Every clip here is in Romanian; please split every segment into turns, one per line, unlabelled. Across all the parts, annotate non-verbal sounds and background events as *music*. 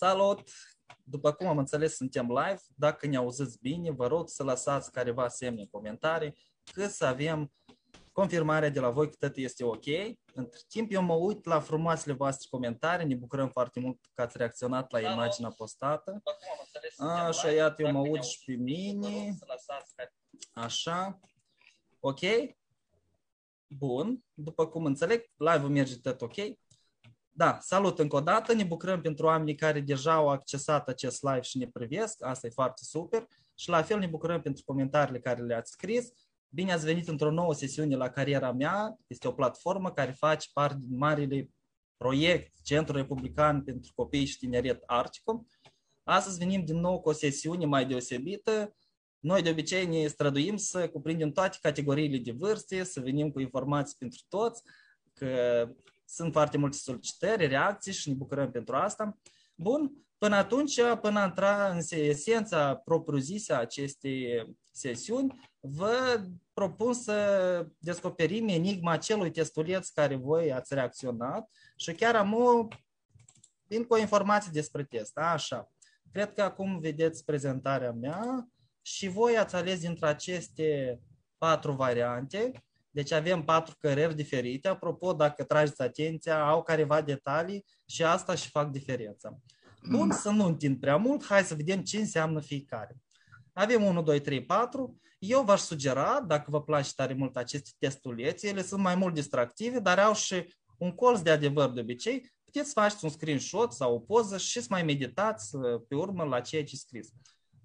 Salut! După cum am înțeles, suntem live. Dacă ne auziți bine, vă rog să lăsați careva semne în comentarii, că să avem confirmarea de la voi că tot este ok. Între timp, eu mă uit la frumoasele voastre comentarii, ne bucurăm foarte mult că ați reacționat la imaginea postată. Așa, iată, eu mă uit și pe mine. Așa. Ok? Bun. După cum înțeleg, live-ul merge tot ok. Da, salut încă o dată, ne bucurăm pentru oamenii care deja au accesat acest live și ne privesc, asta e foarte super și la fel ne bucurăm pentru comentariile care le-ați scris. Bine ați venit într-o nouă sesiune la Cariera mea, este o platformă care face parte din marile proiect Centrul Republican pentru Copii și Tineret Articom. Astăzi venim din nou cu o sesiune mai deosebită. Noi de obicei ne străduim să cuprindem toate categoriile de vârste, să venim cu informații pentru toți, că sunt foarte multe solicitări, reacții și ne bucurăm pentru asta. Bun, până atunci, până a intra în esența propriu-zisă a acestei sesiuni, vă propun să descoperim enigma acelui testuleț care voi ați reacționat și chiar am o, vin cu o informație despre test. Așa, cred că acum vedeți prezentarea mea și voi ați ales dintre aceste patru variante deci avem patru căreri diferite. Apropo, dacă trageți atenția, au careva detalii și asta și fac diferența. Bun, să nu întind prea mult, hai să vedem ce înseamnă fiecare. Avem 1, 2, 3, 4. Eu v-aș sugera, dacă vă place tare mult aceste testulețe, ele sunt mai mult distractive, dar au și un colț de adevăr de obicei. Puteți să faceți un screenshot sau o poză și să mai meditați uh, pe urmă la ceea ce scris.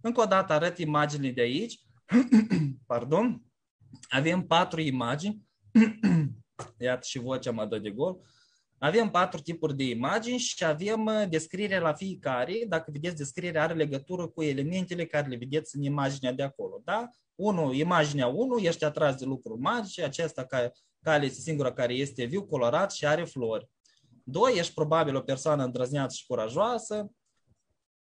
Încă o dată arăt imaginile de aici. *coughs* Pardon avem patru imagini, *clears throat* iată și vocea mă dă de gol, avem patru tipuri de imagini și avem uh, descriere la fiecare. Dacă vedeți, descrierea are legătură cu elementele care le vedeți în imaginea de acolo. Da? Unu, imaginea 1, ești atras de lucruri magice, acesta care, care este singura care este viu, colorat și are flori. Doi, ești probabil o persoană îndrăzneață și curajoasă.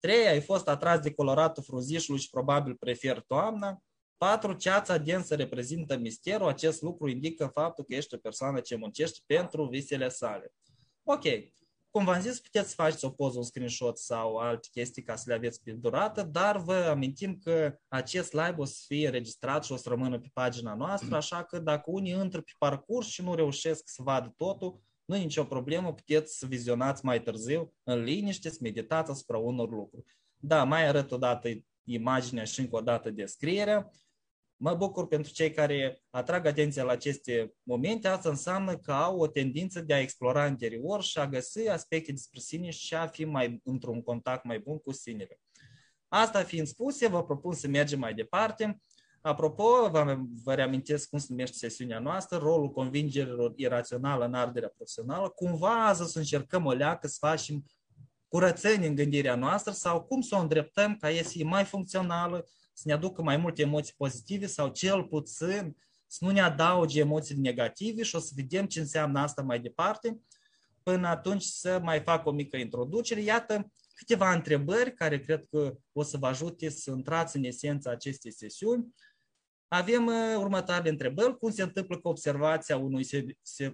Trei, ai fost atras de coloratul fruzișului și probabil prefer toamna. 4. Ceața densă reprezintă misterul. Acest lucru indică faptul că ești o persoană ce muncește pentru visele sale. Ok. Cum v-am zis, puteți să faceți o poză, un screenshot sau alte chestii ca să le aveți pe durată, dar vă amintim că acest live o să fie înregistrat și o să rămână pe pagina noastră, așa că dacă unii intră pe parcurs și nu reușesc să vadă totul, nu e nicio problemă, puteți să vizionați mai târziu în liniște, să meditați asupra unor lucruri. Da, mai arăt o dată imaginea și încă o dată descrierea. Mă bucur pentru cei care atrag atenția la aceste momente. Asta înseamnă că au o tendință de a explora interior și a găsi aspecte despre sine și a fi mai într-un contact mai bun cu sinele. Asta fiind spuse, vă propun să mergem mai departe. Apropo, vă, vă reamintesc cum se numește sesiunea noastră, rolul convingerilor iraționale în arderea profesională. Cumva azi să încercăm o leacă să facem curățenie în gândirea noastră sau cum să o îndreptăm ca ea să fie mai funcțională, să ne aducă mai multe emoții pozitive sau cel puțin să nu ne adauge emoții negative și o să vedem ce înseamnă asta mai departe. Până atunci să mai fac o mică introducere. Iată câteva întrebări care cred că o să vă ajute să intrați în esența acestei sesiuni. Avem uh, următoarele întrebări. Cum se întâmplă că observația unui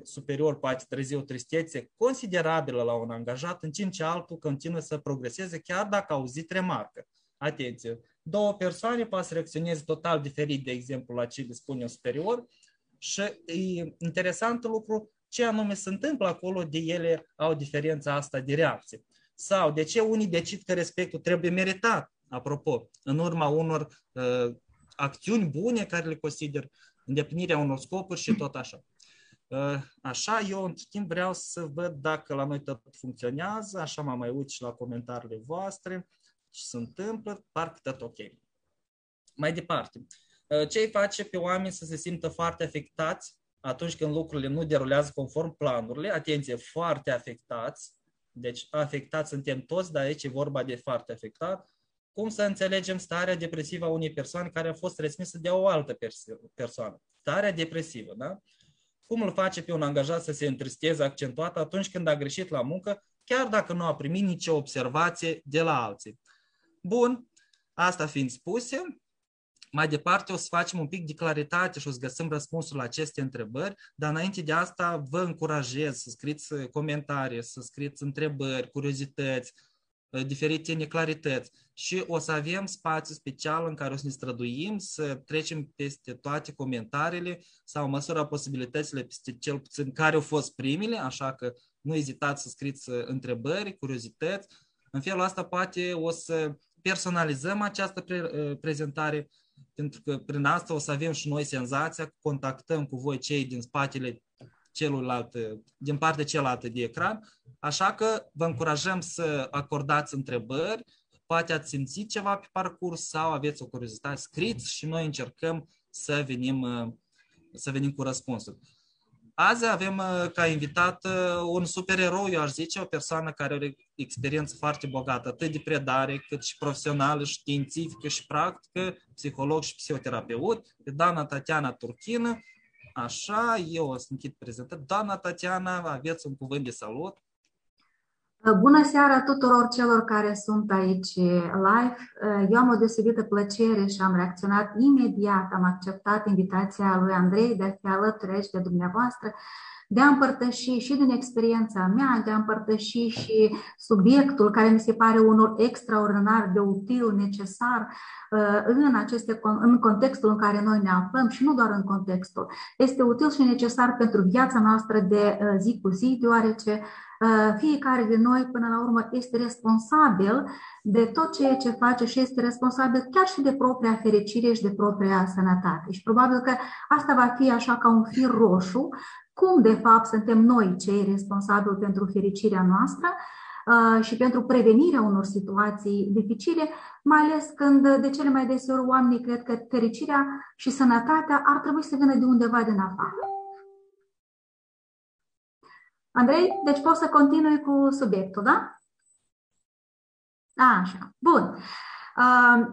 superior poate trezi o tristețe considerabilă la un angajat, în timp ce altul continuă să progreseze chiar dacă a auzit remarcă? Atenție! Două persoane poate să reacționeze total diferit, de exemplu, la ce le spune un superior și e interesant lucru ce anume se întâmplă acolo de ele au diferența asta de reacție. Sau de ce unii decid că respectul trebuie meritat, apropo, în urma unor uh, acțiuni bune care le consider, îndeplinirea unor scopuri și tot așa. Uh, așa, eu în timp vreau să văd dacă la noi tot funcționează, așa mă mai uit și la comentariile voastre și se întâmplă, parcă tot ok. Mai departe, uh, ce îi face pe oameni să se simtă foarte afectați atunci când lucrurile nu derulează conform planurile? Atenție, foarte afectați, deci afectați suntem toți, dar aici e vorba de foarte afectat. Cum să înțelegem starea depresivă a unei persoane care a fost respinsă de o altă persoană? Starea depresivă, da? Cum îl face pe un angajat să se întristeze accentuat atunci când a greșit la muncă, chiar dacă nu a primit nicio observație de la alții? Bun, asta fiind spuse, mai departe o să facem un pic de claritate și o să găsim răspunsul la aceste întrebări, dar înainte de asta vă încurajez să scrieți comentarii, să scrieți întrebări, curiozități, diferite neclarități și o să avem spațiu special în care o să ne străduim să trecem peste toate comentariile sau măsura posibilitățile peste cel puțin care au fost primele, așa că nu ezitați să scriți întrebări, curiozități. În felul ăsta poate o să personalizăm această pre- prezentare pentru că prin asta o să avem și noi senzația că contactăm cu voi cei din spatele celuilalt, din partea cealaltă de ecran, așa că vă încurajăm să acordați întrebări, poate ați simțit ceva pe parcurs sau aveți o curiozitate, scriți și noi încercăm să venim, să venim cu răspunsuri. Azi avem ca invitat un supererou, eu aș zice, o persoană care are o experiență foarte bogată, atât de predare, cât și profesională, științifică și practică, psiholog și psihoterapeut, pe Dana Tatiana Turchină, Așa, eu o să închid prezentarea. Doamna Tatiana, aveți un cuvânt de salut.
Bună seara tuturor celor care sunt aici live. Eu am o deosebită plăcere și am reacționat imediat, am acceptat invitația lui Andrei de a fi alături aici de dumneavoastră de a împărtăși și din experiența mea, de a împărtăși și subiectul care mi se pare unul extraordinar de util, necesar uh, în, aceste, în contextul în care noi ne aflăm și nu doar în contextul. Este util și necesar pentru viața noastră de uh, zi cu zi, deoarece uh, fiecare din noi, până la urmă, este responsabil de tot ceea ce face și este responsabil chiar și de propria fericire și de propria sănătate. Și probabil că asta va fi așa ca un fir roșu cum de fapt suntem noi cei responsabili pentru fericirea noastră uh, și pentru prevenirea unor situații dificile, mai ales când de cele mai deseori oamenii cred că fericirea și sănătatea ar trebui să vină de undeva din afară. Andrei, deci poți să continui cu subiectul, da? Așa, bun. Uh,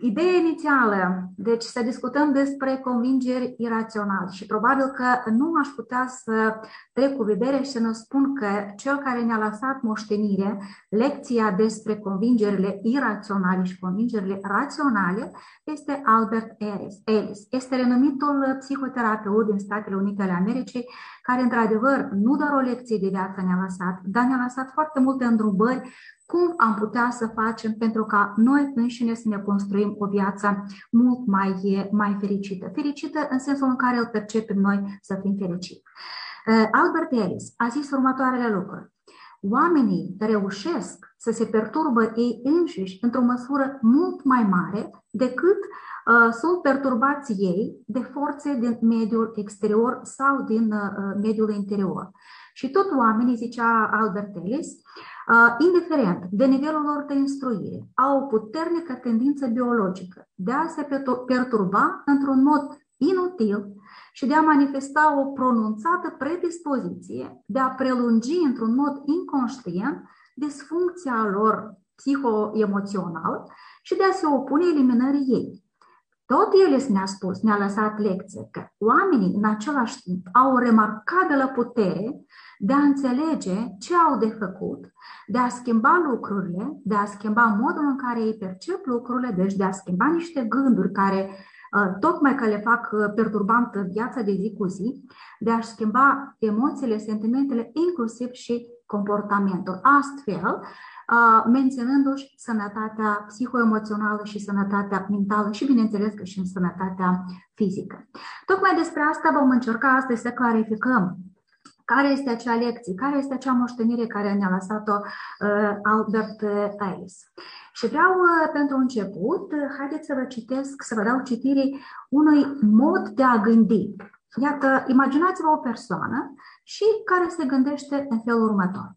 ideea inițială, deci să discutăm despre convingeri iraționale și probabil că nu aș putea să trec cu vedere și să ne spun că cel care ne-a lăsat moștenire, lecția despre convingerile iraționale și convingerile raționale, este Albert Ellis. Este renumitul psihoterapeut din Statele Unite ale Americii, care într-adevăr nu doar o lecție de viață ne-a lăsat, dar ne-a lăsat foarte multe îndrumări cum am putea să facem pentru ca noi înșine să ne construim o viață mult mai, mai fericită. Fericită în sensul în care îl percepem noi să fim fericiți. Uh, Albert Ellis a zis următoarele lucruri. Oamenii reușesc să se perturbă ei înșiși într-o măsură mult mai mare decât uh, sunt perturbați ei de forțe din mediul exterior sau din uh, mediul interior. Și tot oamenii, zicea Albert Ellis, indiferent de nivelul lor de instruire, au o puternică tendință biologică de a se perturba într-un mod inutil și de a manifesta o pronunțată predispoziție de a prelungi într-un mod inconștient disfuncția lor psihoemoțională și de a se opune eliminării ei. Tot el ne-a spus, ne-a lăsat lecție că oamenii în același timp au o remarcabilă putere de a înțelege ce au de făcut, de a schimba lucrurile, de a schimba modul în care ei percep lucrurile, deci de a schimba niște gânduri care uh, tocmai că le fac uh, perturbant viața de zi cu zi, de a schimba emoțiile, sentimentele, inclusiv și comportamentul. Astfel, uh, menționându-și sănătatea psihoemoțională și sănătatea mentală și, bineînțeles, că și sănătatea fizică. Tocmai despre asta vom încerca astăzi să clarificăm care este acea lecție, care este acea moștenire care ne-a lăsat-o uh, Albert Ellis. Și vreau, uh, pentru început, uh, haideți să vă citesc, să vă dau citire unui mod de a gândi. Iată, imaginați-vă o persoană și care se gândește în felul următor.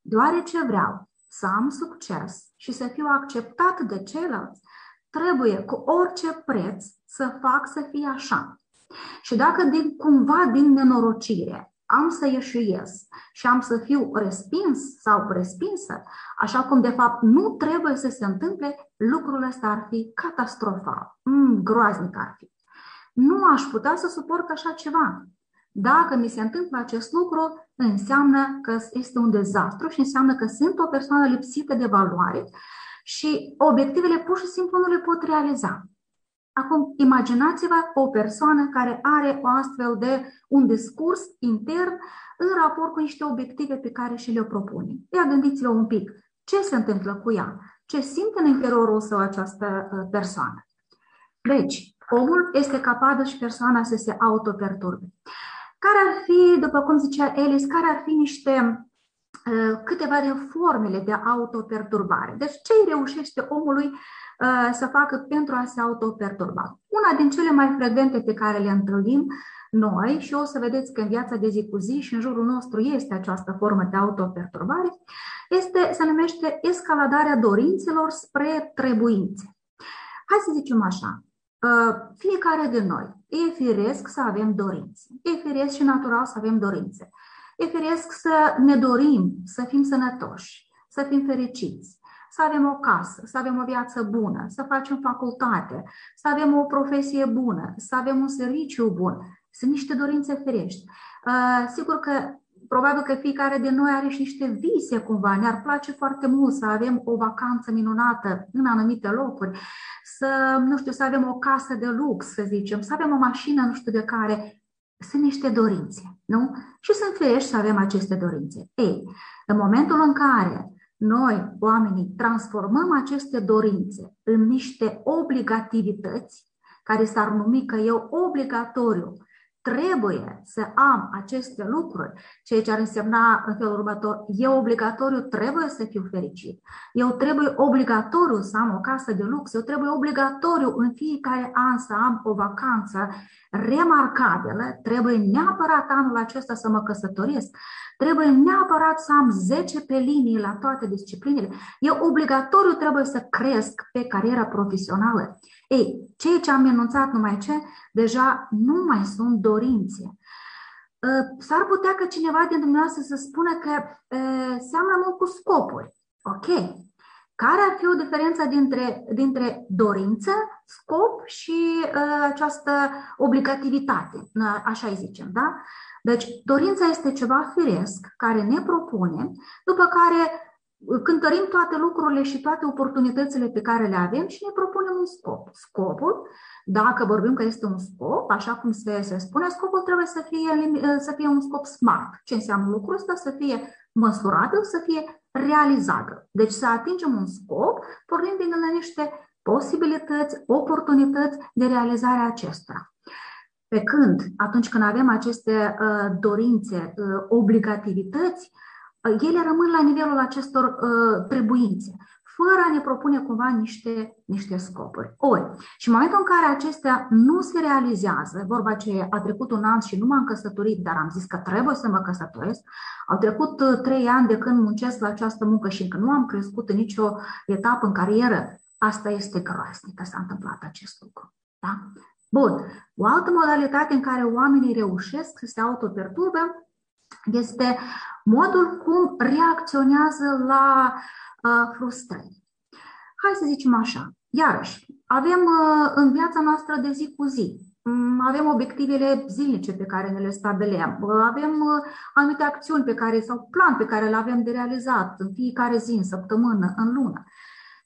Deoarece vreau să am succes și să fiu acceptat de ceilalți, trebuie cu orice preț să fac să fie așa. Și dacă din, cumva din nenorocire am să ieșuiesc și am să fiu respins sau respinsă, așa cum de fapt nu trebuie să se întâmple, lucrul ăsta ar fi catastrofal, mm, groaznic ar fi. Nu aș putea să suport așa ceva. Dacă mi se întâmplă acest lucru, înseamnă că este un dezastru și înseamnă că sunt o persoană lipsită de valoare și obiectivele pur și simplu nu le pot realiza. Acum, imaginați-vă o persoană care are o astfel de un discurs intern în raport cu niște obiective pe care și le propune. Ia gândiți-vă un pic. Ce se întâmplă cu ea? Ce simte în interiorul său această persoană? Deci, omul este capabil și persoana să se autoperturbe. Care ar fi, după cum zicea Elis, care ar fi niște câteva de formele de autoperturbare. Deci ce îi reușește omului să facă pentru a se autoperturba? Una din cele mai frecvente pe care le întâlnim noi și o să vedeți că în viața de zi cu zi și în jurul nostru este această formă de autoperturbare, este, se numește escaladarea dorințelor spre trebuințe. Hai să zicem așa, ă, fiecare de noi e firesc să avem dorințe, e firesc și natural să avem dorințe, e firesc să ne dorim, să fim sănătoși, să fim fericiți, să avem o casă, să avem o viață bună, să facem facultate, să avem o profesie bună, să avem un serviciu bun. Sunt niște dorințe ferești. Uh, sigur că probabil că fiecare de noi are și niște vise cumva. Ne-ar place foarte mult să avem o vacanță minunată în anumite locuri, să, nu știu, să avem o casă de lux, să zicem, să avem o mașină, nu știu de care. Sunt niște dorințe, nu? Și sunt ferești să avem aceste dorințe. Ei, în momentul în care noi, oamenii, transformăm aceste dorințe în niște obligativități, care s-ar numi că e obligatoriu trebuie să am aceste lucruri, ceea ce ar însemna în felul următor, eu obligatoriu trebuie să fiu fericit, eu trebuie obligatoriu să am o casă de lux, eu trebuie obligatoriu în fiecare an să am o vacanță remarcabilă, trebuie neapărat anul acesta să mă căsătoresc, trebuie neapărat să am 10 pe linii la toate disciplinele, eu obligatoriu trebuie să cresc pe cariera profesională. Ei, ceea ce am enunțat numai ce, deja nu mai sunt dorințe. Ă, s-ar putea că cineva din dumneavoastră să spună că e, seamănă mult cu scopuri. Ok. Care ar fi o diferență dintre, dintre dorință, scop și uh, această obligativitate, așa îi zicem, da? Deci, dorința este ceva firesc care ne propune, după care cântărim toate lucrurile și toate oportunitățile pe care le avem și ne propunem un scop. Scopul, dacă vorbim că este un scop, așa cum se, se spune, scopul trebuie să fie, să fie un scop smart. Ce înseamnă lucrul ăsta? Să fie măsurabil, să fie realizabil. Deci să atingem un scop pornind din niște posibilități, oportunități de realizare a acestora. Pe când, atunci când avem aceste uh, dorințe, uh, obligativități, ele rămân la nivelul acestor uh, trebuințe, fără a ne propune cumva niște, niște scopuri. Ori, și în momentul în care acestea nu se realizează, vorba ce a trecut un an și nu m-am căsătorit, dar am zis că trebuie să mă căsătoresc, au trecut uh, trei ani de când muncesc la această muncă și încă nu am crescut în nicio etapă în carieră, asta este groaznic că s-a întâmplat acest lucru. Da? Bun. O altă modalitate în care oamenii reușesc să se autoperturbe este modul cum reacționează la uh, frustrări. Hai să zicem așa, iarăși, avem uh, în viața noastră de zi cu zi, um, avem obiectivele zilnice pe care ne le stabilem, uh, avem uh, anumite acțiuni pe care sau plan pe care le avem de realizat în fiecare zi, în săptămână, în lună.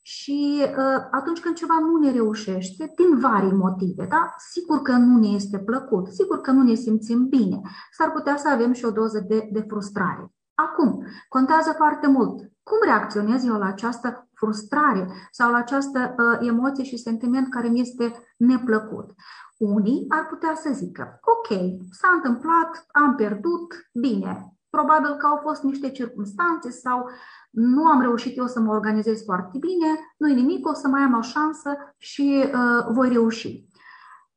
Și uh, atunci când ceva nu ne reușește, din vari motive, da? sigur că nu ne este plăcut, sigur că nu ne simțim bine, s-ar putea să avem și o doză de, de frustrare. Acum, contează foarte mult cum reacționez eu la această frustrare sau la această uh, emoție și sentiment care mi este neplăcut. Unii ar putea să zică, ok, s-a întâmplat, am pierdut, bine, probabil că au fost niște circunstanțe sau nu am reușit eu să mă organizez foarte bine, nu-i nimic, o să mai am o șansă și uh, voi reuși.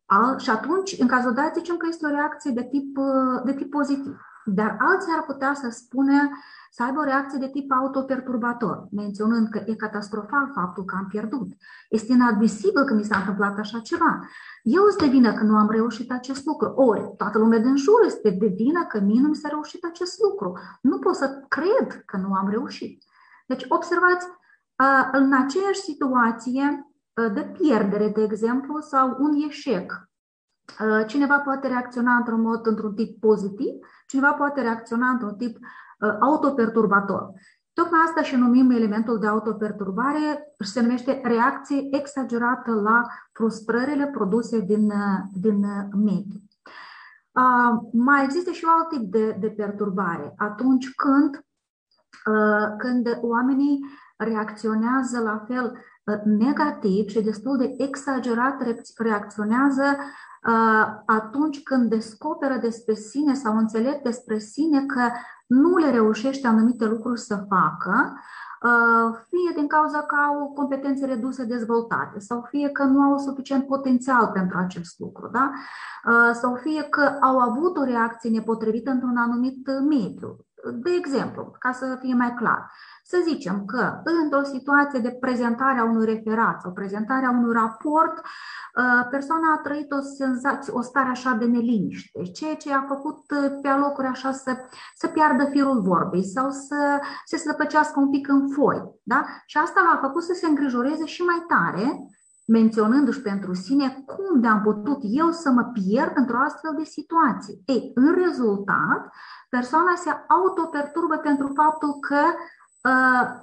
Al, și atunci, în cazul dat, zicem că este o reacție de tip, uh, de tip pozitiv. Dar alții ar putea să spună să aibă o reacție de tip autoperturbator, menționând că e catastrofal faptul că am pierdut. Este inadmisibil că mi s-a întâmplat așa ceva. Eu sunt de vină că nu am reușit acest lucru. Ori, toată lumea din jur este de vină că mie nu mi s-a reușit acest lucru. Nu pot să cred că nu am reușit. Deci, observați, în aceeași situație de pierdere, de exemplu, sau un eșec, cineva poate reacționa într-un mod, într-un tip pozitiv, cineva poate reacționa într-un tip autoperturbator. Tocmai asta și numim elementul de autoperturbare și se numește reacție exagerată la frustrările produse din, din mediu. Uh, mai există și un alt tip de, de perturbare. Atunci când, uh, când oamenii reacționează la fel uh, negativ și destul de exagerat reacționează uh, atunci când descoperă despre sine sau înțeleg despre sine că nu le reușește anumite lucruri să facă, uh, fie din cauza că au competențe reduse dezvoltate sau fie că nu au suficient potențial pentru acest lucru, da? sau fie că au avut o reacție nepotrivită într-un anumit mediu. De exemplu, ca să fie mai clar, să zicem că într-o situație de prezentare a unui referat sau prezentarea unui raport, uh, persoana a trăit o senzație, o stare așa de neliniște, ceea ce a făcut uh, pe alocuri așa să, să piardă firul vorbei sau să se slăpăcească un pic în foi. Da? Și asta l-a făcut să se îngrijoreze și mai tare menționându-și pentru sine cum de-am putut eu să mă pierd într-o astfel de situație. Ei, în rezultat, persoana se autoperturbă pentru faptul că uh,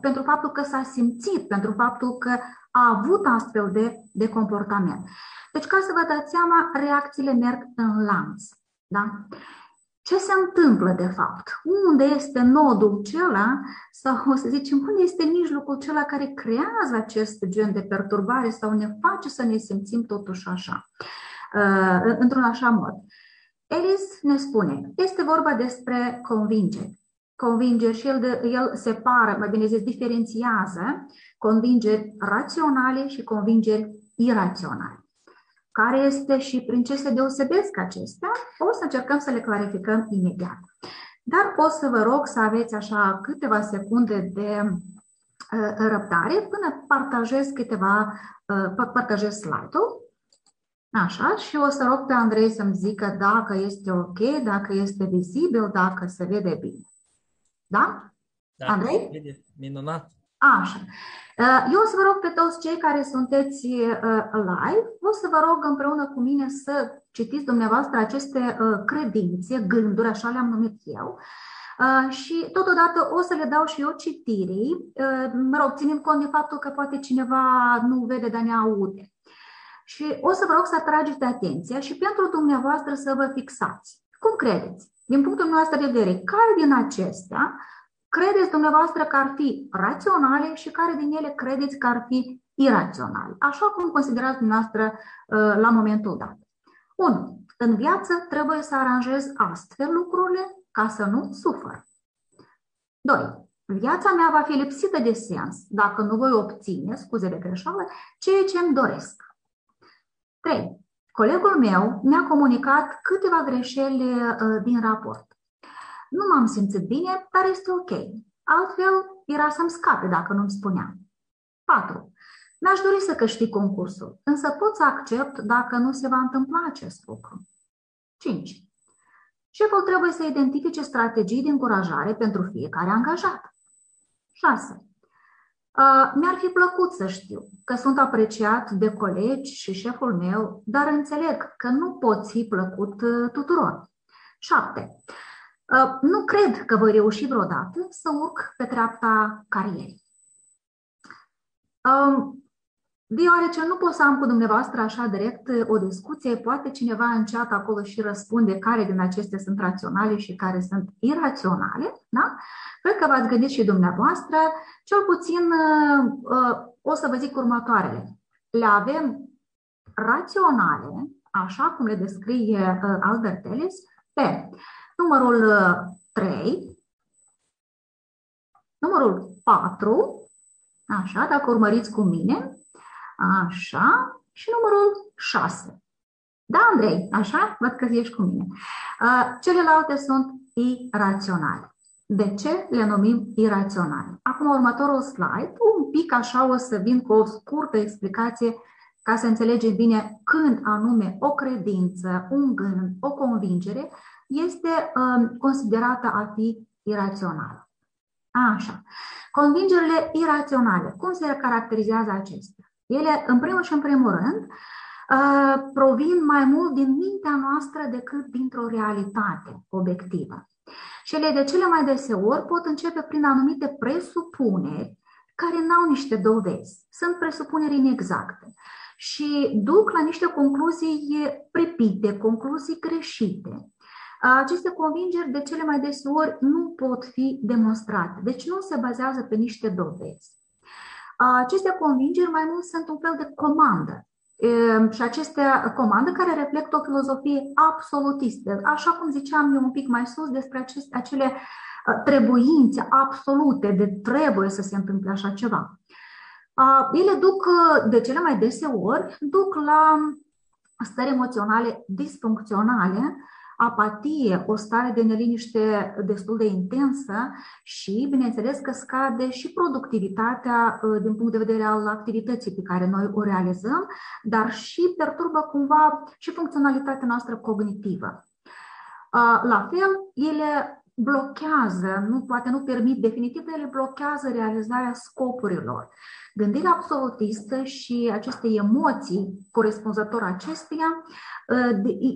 pentru faptul că s-a simțit, pentru faptul că a avut astfel de, de comportament. Deci, ca să vă dați seama, reacțiile merg în lanț. Da? Ce se întâmplă de fapt? Unde este nodul acela sau, o să zicem, unde este mijlocul acela care creează acest gen de perturbare sau ne face să ne simțim totuși așa, uh, într-un așa mod? Elis ne spune, este vorba despre convingeri. Convingeri și el, de, el separă, mai bine zis, diferențiază convingeri raționale și convingeri iraționale. Care este și prin ce se deosebesc acestea? O să încercăm să le clarificăm imediat. Dar o să vă rog să aveți așa câteva secunde de uh, răbdare până partajez câteva, uh, partajez slide-ul Așa, și o să rog pe Andrei să-mi zică dacă este ok, dacă este vizibil, dacă se vede bine. Da?
Da, Andrei? Vede. Minunat.
Așa. Uh, eu o să vă rog pe toți cei care sunteți uh, live, o să vă rog împreună cu mine să citiți dumneavoastră aceste uh, credințe, gânduri, așa le-am numit eu, și totodată o să le dau și eu citirii, mă rog, ținând cont de faptul că poate cineva nu vede, dar ne aude. Și o să vă rog să atrageți de atenție și pentru dumneavoastră să vă fixați. Cum credeți? Din punctul nostru de vedere, care din acestea credeți dumneavoastră că ar fi raționale și care din ele credeți că ar fi iraționale, așa cum considerați dumneavoastră uh, la momentul dat. 1. În viață trebuie să aranjez astfel lucrurile ca să nu sufăr. 2. Viața mea va fi lipsită de sens dacă nu voi obține, scuze de greșeală, ceea ce îmi doresc. 3. Colegul meu mi-a comunicat câteva greșeli uh, din raport. Nu m-am simțit bine, dar este ok. Altfel, era să-mi scape dacă nu-mi spunea. 4. Mi-aș dori să câștig concursul, însă pot să accept dacă nu se va întâmpla acest lucru. 5. Șeful trebuie să identifice strategii de încurajare pentru fiecare angajat. 6. Uh, mi-ar fi plăcut să știu că sunt apreciat de colegi și șeful meu, dar înțeleg că nu pot fi plăcut uh, tuturor. 7. Uh, nu cred că voi reuși vreodată să urc pe treapta carierei. Um, deoarece nu pot să am cu dumneavoastră așa direct o discuție, poate cineva în chat acolo și răspunde care din acestea sunt raționale și care sunt iraționale. Da? Cred că v-ați gândit și dumneavoastră, cel puțin uh, o să vă zic următoarele. Le avem raționale, așa cum le descrie uh, Albert Ellis, pe numărul 3, uh, numărul 4, așa, dacă urmăriți cu mine, Așa. Și numărul 6. Da, Andrei, așa? Văd că ești cu mine. Celelalte sunt iraționale. De ce le numim iraționale? Acum, următorul slide, un pic așa o să vin cu o scurtă explicație ca să înțelegem bine când anume o credință, un gând, o convingere este um, considerată a fi irațională. Așa. Convingerile iraționale, cum se caracterizează acestea? Ele, în primul și în primul rând, uh, provin mai mult din mintea noastră decât dintr-o realitate obiectivă. Și ele de cele mai deseori pot începe prin anumite presupuneri care n-au niște dovezi. Sunt presupuneri inexacte și duc la niște concluzii pripite, concluzii greșite. Aceste convingeri de cele mai deseori nu pot fi demonstrate, deci nu se bazează pe niște dovezi. Aceste convingeri mai mult sunt un fel de comandă. Și aceste comandă care reflectă o filozofie absolutistă, așa cum ziceam eu un pic mai sus despre aceste, acele trebuințe absolute de trebuie să se întâmple așa ceva. Ele duc, de cele mai deseori, duc la stări emoționale disfuncționale, apatie, o stare de neliniște destul de intensă și, bineînțeles, că scade și productivitatea uh, din punct de vedere al activității pe care noi o realizăm, dar și perturbă cumva și funcționalitatea noastră cognitivă. Uh, la fel, ele blochează, nu, poate nu permit definitiv, ele blochează realizarea scopurilor. Gândirea absolutistă și aceste emoții corespunzător acesteia ă,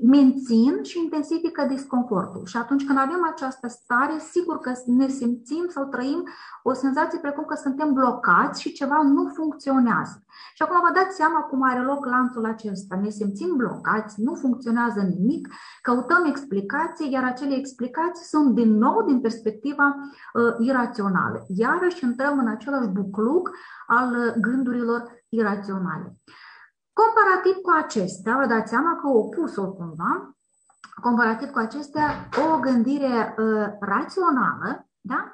mențin și intensifică disconfortul. Și atunci când avem această stare, sigur că ne simțim sau trăim o senzație precum că suntem blocați și ceva nu funcționează. Și acum vă dați seama cum are loc lanțul acesta. Ne simțim blocați, nu funcționează nimic, căutăm explicații, iar acele explicații sunt din nou din perspectiva uh, irațională. Iarăși intrăm în același bucluc al gândurilor iraționale. Comparativ cu acestea, vă dați seama că opusul cumva, comparativ cu acestea, o gândire uh, rațională, da?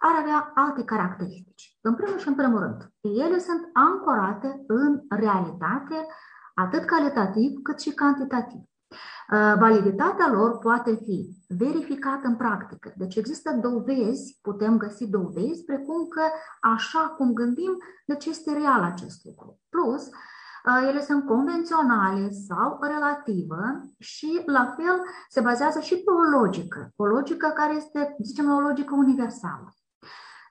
ar avea alte caracteristici. În primul și în primul rând, ele sunt ancorate în realitate, atât calitativ cât și cantitativ. Uh, validitatea lor poate fi verificată în practică. Deci există dovezi, putem găsi dovezi, precum că așa cum gândim, deci este real acest lucru. Plus, uh, ele sunt convenționale sau relativă și, la fel, se bazează și pe o logică, o logică care este, zicem, o logică universală.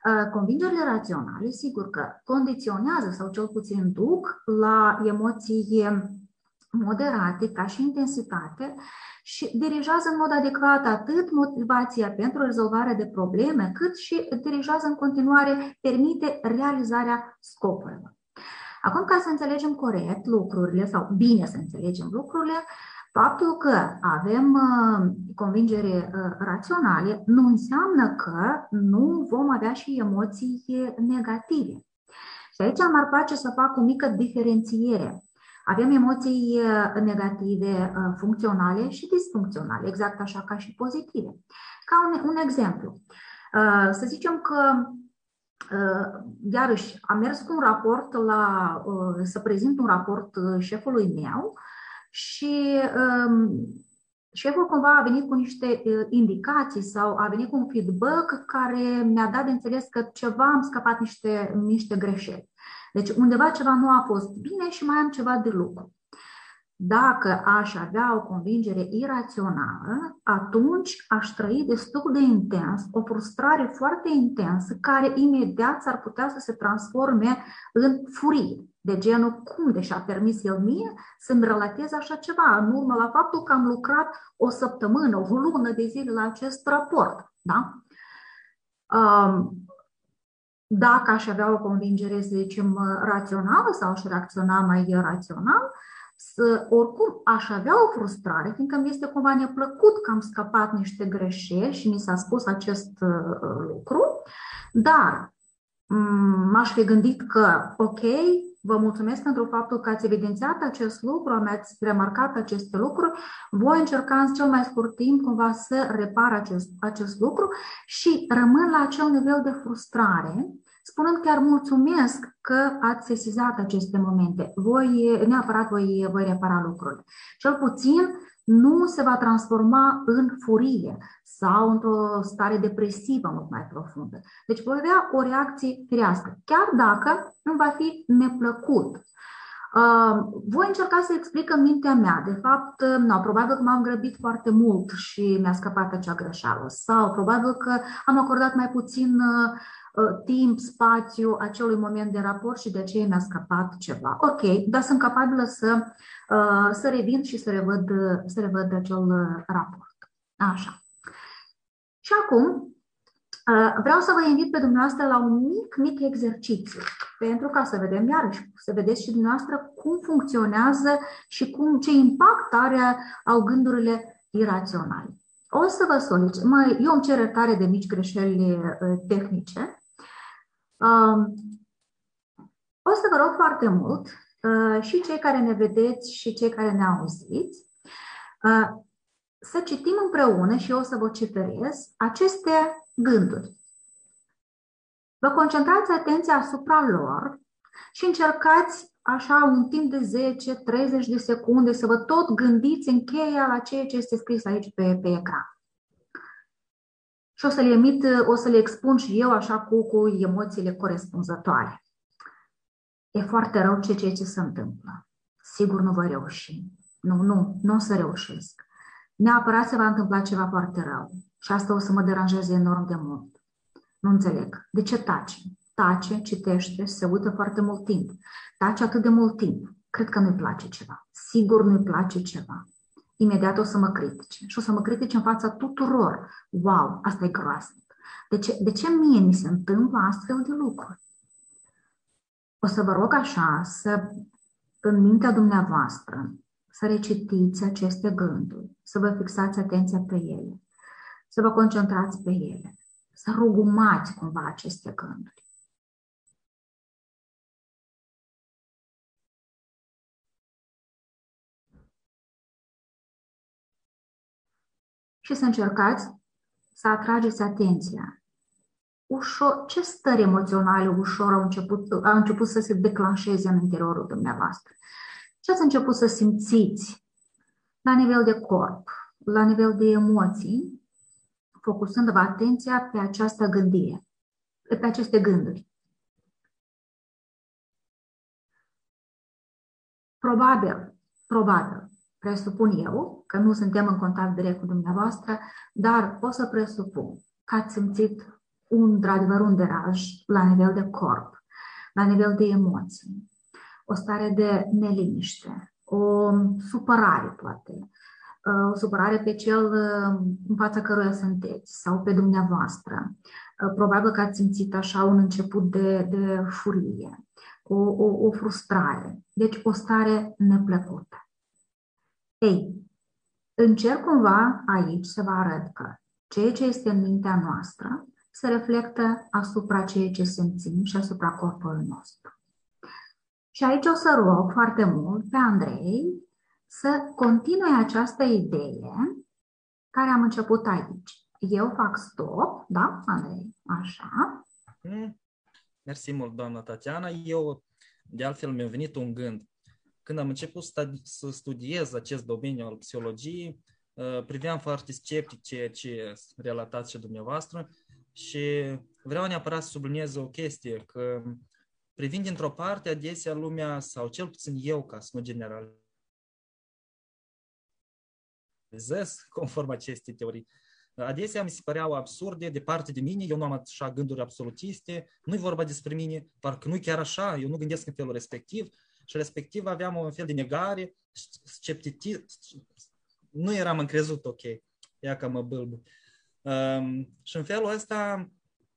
Uh, convingerile raționale, sigur că condiționează sau cel puțin duc la emoții moderate ca și intensitate și dirigează în mod adecvat atât motivația pentru rezolvarea de probleme, cât și dirigează în continuare, permite realizarea scopurilor. Acum, ca să înțelegem corect lucrurile, sau bine să înțelegem lucrurile, faptul că avem uh, convingere uh, raționale nu înseamnă că nu vom avea și emoții negative. Și aici m-ar place să fac o mică diferențiere avem emoții uh, negative, uh, funcționale și disfuncționale, exact așa ca și pozitive. Ca un, un exemplu, uh, să zicem că iarăși am mers cu un raport la, să prezint un raport șefului meu și um, șeful cumva a venit cu niște indicații sau a venit cu un feedback care mi-a dat de înțeles că ceva am scăpat niște, niște greșeli. Deci undeva ceva nu a fost bine și mai am ceva de lucru. Dacă aș avea o convingere irațională, atunci aș trăi destul de intens, o frustrare foarte intensă, care imediat s-ar putea să se transforme în furie. De genul, cum de și-a permis el mie să-mi relatez așa ceva, în urmă la faptul că am lucrat o săptămână, o lună de zile la acest raport. Da? Um, dacă aș avea o convingere, să zicem, rațională sau aș reacționa mai rațional, să, oricum aș avea o frustrare, fiindcă mi este cumva neplăcut că am scăpat niște greșeli și mi s-a spus acest uh, lucru, dar mm, m-aș fi gândit că, ok, vă mulțumesc pentru faptul că ați evidențiat acest lucru, ați remarcat aceste lucruri, voi încerca în cel mai scurt timp cumva să repar acest, acest lucru și rămân la acel nivel de frustrare, spunând chiar mulțumesc că ați sesizat aceste momente. Voi, neapărat voi, voi repara lucrurile. Cel puțin nu se va transforma în furie sau într-o stare depresivă mult mai profundă. Deci voi avea o reacție firească, chiar dacă nu va fi neplăcut. Uh, voi încerca să explic în mintea mea. De fapt, no, probabil că m-am grăbit foarte mult și mi-a scăpat acea greșeală. Sau probabil că am acordat mai puțin uh, uh, timp, spațiu acelui moment de raport și de aceea mi-a scăpat ceva. Ok, dar sunt capabilă să, să revin și să revăd, să revăd acel raport. Așa. Și acum vreau să vă invit pe dumneavoastră la un mic, mic exercițiu, pentru ca să vedem iarăși, să vedeți și dumneavoastră cum funcționează și cum, ce impact are au gândurile iraționale. O să vă solicit, mă, eu îmi cer iertare de mici greșeli tehnice. O să vă rog foarte mult uh, și cei care ne vedeți și cei care ne auziți uh, să citim împreună și eu o să vă citerez aceste gânduri. Vă concentrați atenția asupra lor și încercați așa un timp de 10-30 de secunde să vă tot gândiți în cheia la ceea ce este scris aici pe, pe ecran. Și o să le emit, o să le expun și eu așa cu, cu emoțiile corespunzătoare. E foarte rău ce ce se întâmplă. Sigur nu voi reuși. Nu, nu, nu o să reușesc. Neapărat se va întâmpla ceva foarte rău. Și asta o să mă deranjeze enorm de mult. Nu înțeleg. De ce tace? Tace, citește, se uită foarte mult timp. Tace atât de mult timp. Cred că nu-i place ceva. Sigur nu-i place ceva. Imediat o să mă critice. Și o să mă critice în fața tuturor. Wow, asta e groaznic. De ce, de ce mie mi se întâmplă astfel de lucruri? O să vă rog așa să, în mintea dumneavoastră, să recitiți aceste gânduri, să vă fixați atenția pe ele, să vă concentrați pe ele, să rugumați cumva aceste gânduri. Și să încercați să atrageți atenția ușor, ce stări emoționale ușor au început, au început să se declanșeze în interiorul dumneavoastră? Ce ați început să simțiți la nivel de corp, la nivel de emoții, focusându-vă atenția pe această gândire, pe aceste gânduri? Probabil, probabil, presupun eu, că nu suntem în contact direct cu dumneavoastră, dar o să presupun că ați simțit un, într-adevăr, un deraj la nivel de corp, la nivel de emoții, o stare de neliniște, o supărare, poate, o supărare pe cel în fața căruia sunteți sau pe dumneavoastră. Probabil că ați simțit așa un început de, de furie, o, o, o frustrare, deci o stare neplăcută. Ei, încerc cumva aici să vă arăt că ceea ce este în mintea noastră se reflectă asupra ceea ce simțim și asupra corpului nostru. Și aici o să rog foarte mult pe Andrei să continue această idee care am început aici. Eu fac stop, da, Andrei? Așa.
Mm. Mersi mult, doamna Tatiana. Eu, de altfel, mi-a venit un gând. Când am început să studiez acest domeniu al psihologiei, uh, priveam foarte sceptic ceea ce relatați și dumneavoastră și vreau neapărat să subliniez o chestie, că privind dintr-o parte, adesea lumea, sau cel puțin eu, ca să nu generalizez, conform acestei teorii, adesea mi se păreau absurde de parte de mine, eu nu am așa gânduri absolutiste, nu-i vorba despre mine, parcă nu chiar așa, eu nu gândesc în felul respectiv și respectiv aveam un fel de negare, scepticism, nu eram încrezut, ok, ia că mă bâlbă. Um, și în felul ăsta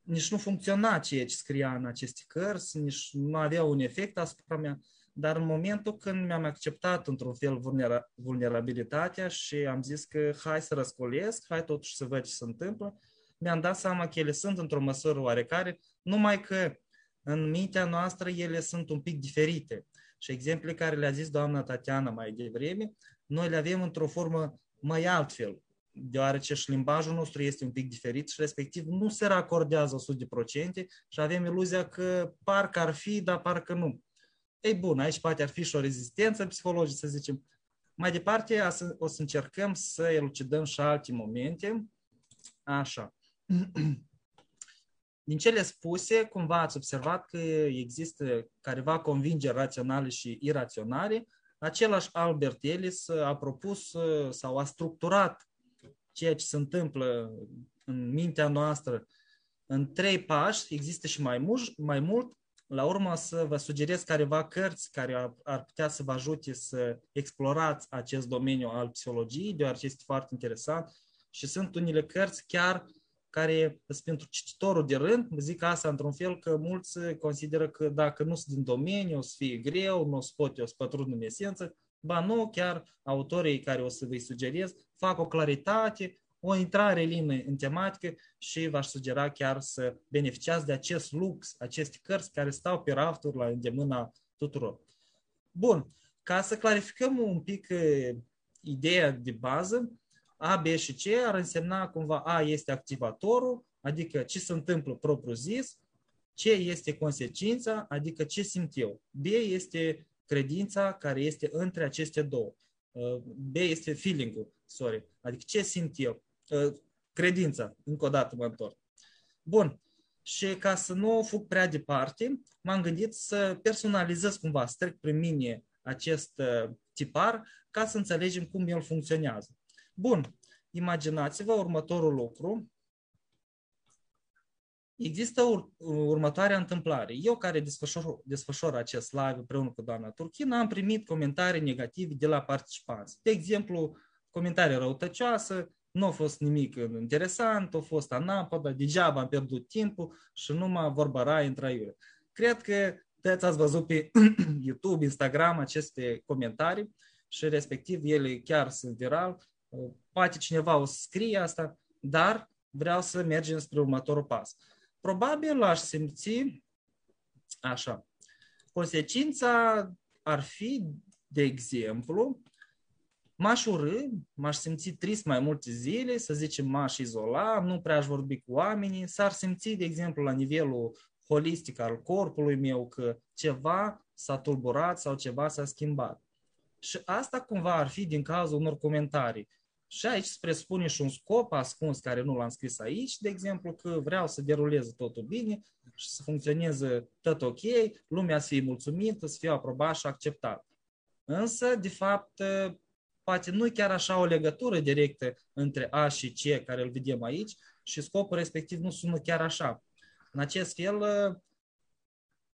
nici nu funcționa ceea ce scria în aceste cărți, nici nu avea un efect asupra mea, dar în momentul când mi-am acceptat într-un fel vulnera- vulnerabilitatea și am zis că hai să răscolesc, hai totuși să văd ce se întâmplă, mi-am dat seama că ele sunt într-o măsură oarecare, numai că în mintea noastră ele sunt un pic diferite. Și exemplele care le-a zis doamna Tatiana mai devreme, noi le avem într-o formă mai altfel deoarece și șlimbajul nostru este un pic diferit și respectiv nu se racordează 100% și avem iluzia că parcă ar fi, dar parcă nu. Ei bun, aici poate ar fi și o rezistență psihologică, să zicem. Mai departe, o să încercăm să elucidăm și alte momente. Așa. *clears throat* Din cele spuse, cumva ați observat că există careva convingeri raționale și iraționale. Același Albert Ellis a propus sau a structurat ceea ce se întâmplă în mintea noastră în trei pași, există și mai mult, mai mult. La urmă să vă sugerez careva cărți care ar, ar putea să vă ajute să explorați acest domeniu al psihologiei, deoarece este foarte interesant și sunt unele cărți chiar care sunt pentru cititorul de rând, zic asta într-un fel că mulți consideră că dacă nu sunt din domeniu, o să fie greu, nu o să pot eu să pătrund în esență, Ba nu, chiar autorii care o să vă sugerez fac o claritate, o intrare lină în tematică și v-aș sugera chiar să beneficiați de acest lux, aceste cărți care stau pe rafturi la îndemâna tuturor. Bun, ca să clarificăm un pic ideea de bază, A, B și C ar însemna cumva A este activatorul, adică ce se întâmplă propriu zis, C este consecința, adică ce simt eu. B este credința care este între aceste două. B este feeling-ul, sorry, adică ce simt eu. Credința, încă o dată mă întorc. Bun, și ca să nu fug prea departe, m-am gândit să personalizez cumva, să trec prin mine acest tipar ca să înțelegem cum el funcționează. Bun, imaginați-vă următorul lucru. Există ur- următoarea întâmplare. Eu care desfășor, desfășor acest live împreună cu doamna Turchin am primit comentarii negative de la participanți. De exemplu, comentarii răutăcioase, nu a fost nimic interesant, a fost anapoda, degeaba am pierdut timpul și numai vorba rai în traiure. Cred că toți ați văzut pe *clears throat* YouTube, Instagram aceste comentarii și respectiv ele chiar sunt viral. Poate cineva o să scrie asta, dar vreau să mergem spre următorul pas. Probabil aș simți așa. Consecința ar fi, de exemplu, m-aș urâ, m-aș simți trist mai multe zile, să zicem m-aș izola, nu prea aș vorbi cu oamenii, s-ar simți, de exemplu, la nivelul holistic al corpului meu că ceva s-a tulburat sau ceva s-a schimbat. Și asta cumva ar fi din cauza unor comentarii. Și aici se presupune și un scop ascuns care nu l-am scris aici, de exemplu, că vreau să deruleze totul bine și să funcționeze tot ok, lumea să fie mulțumită, să fie aprobat și acceptat. Însă, de fapt, poate nu chiar așa o legătură directă între A și C care îl vedem aici și scopul respectiv nu sună chiar așa. În acest fel,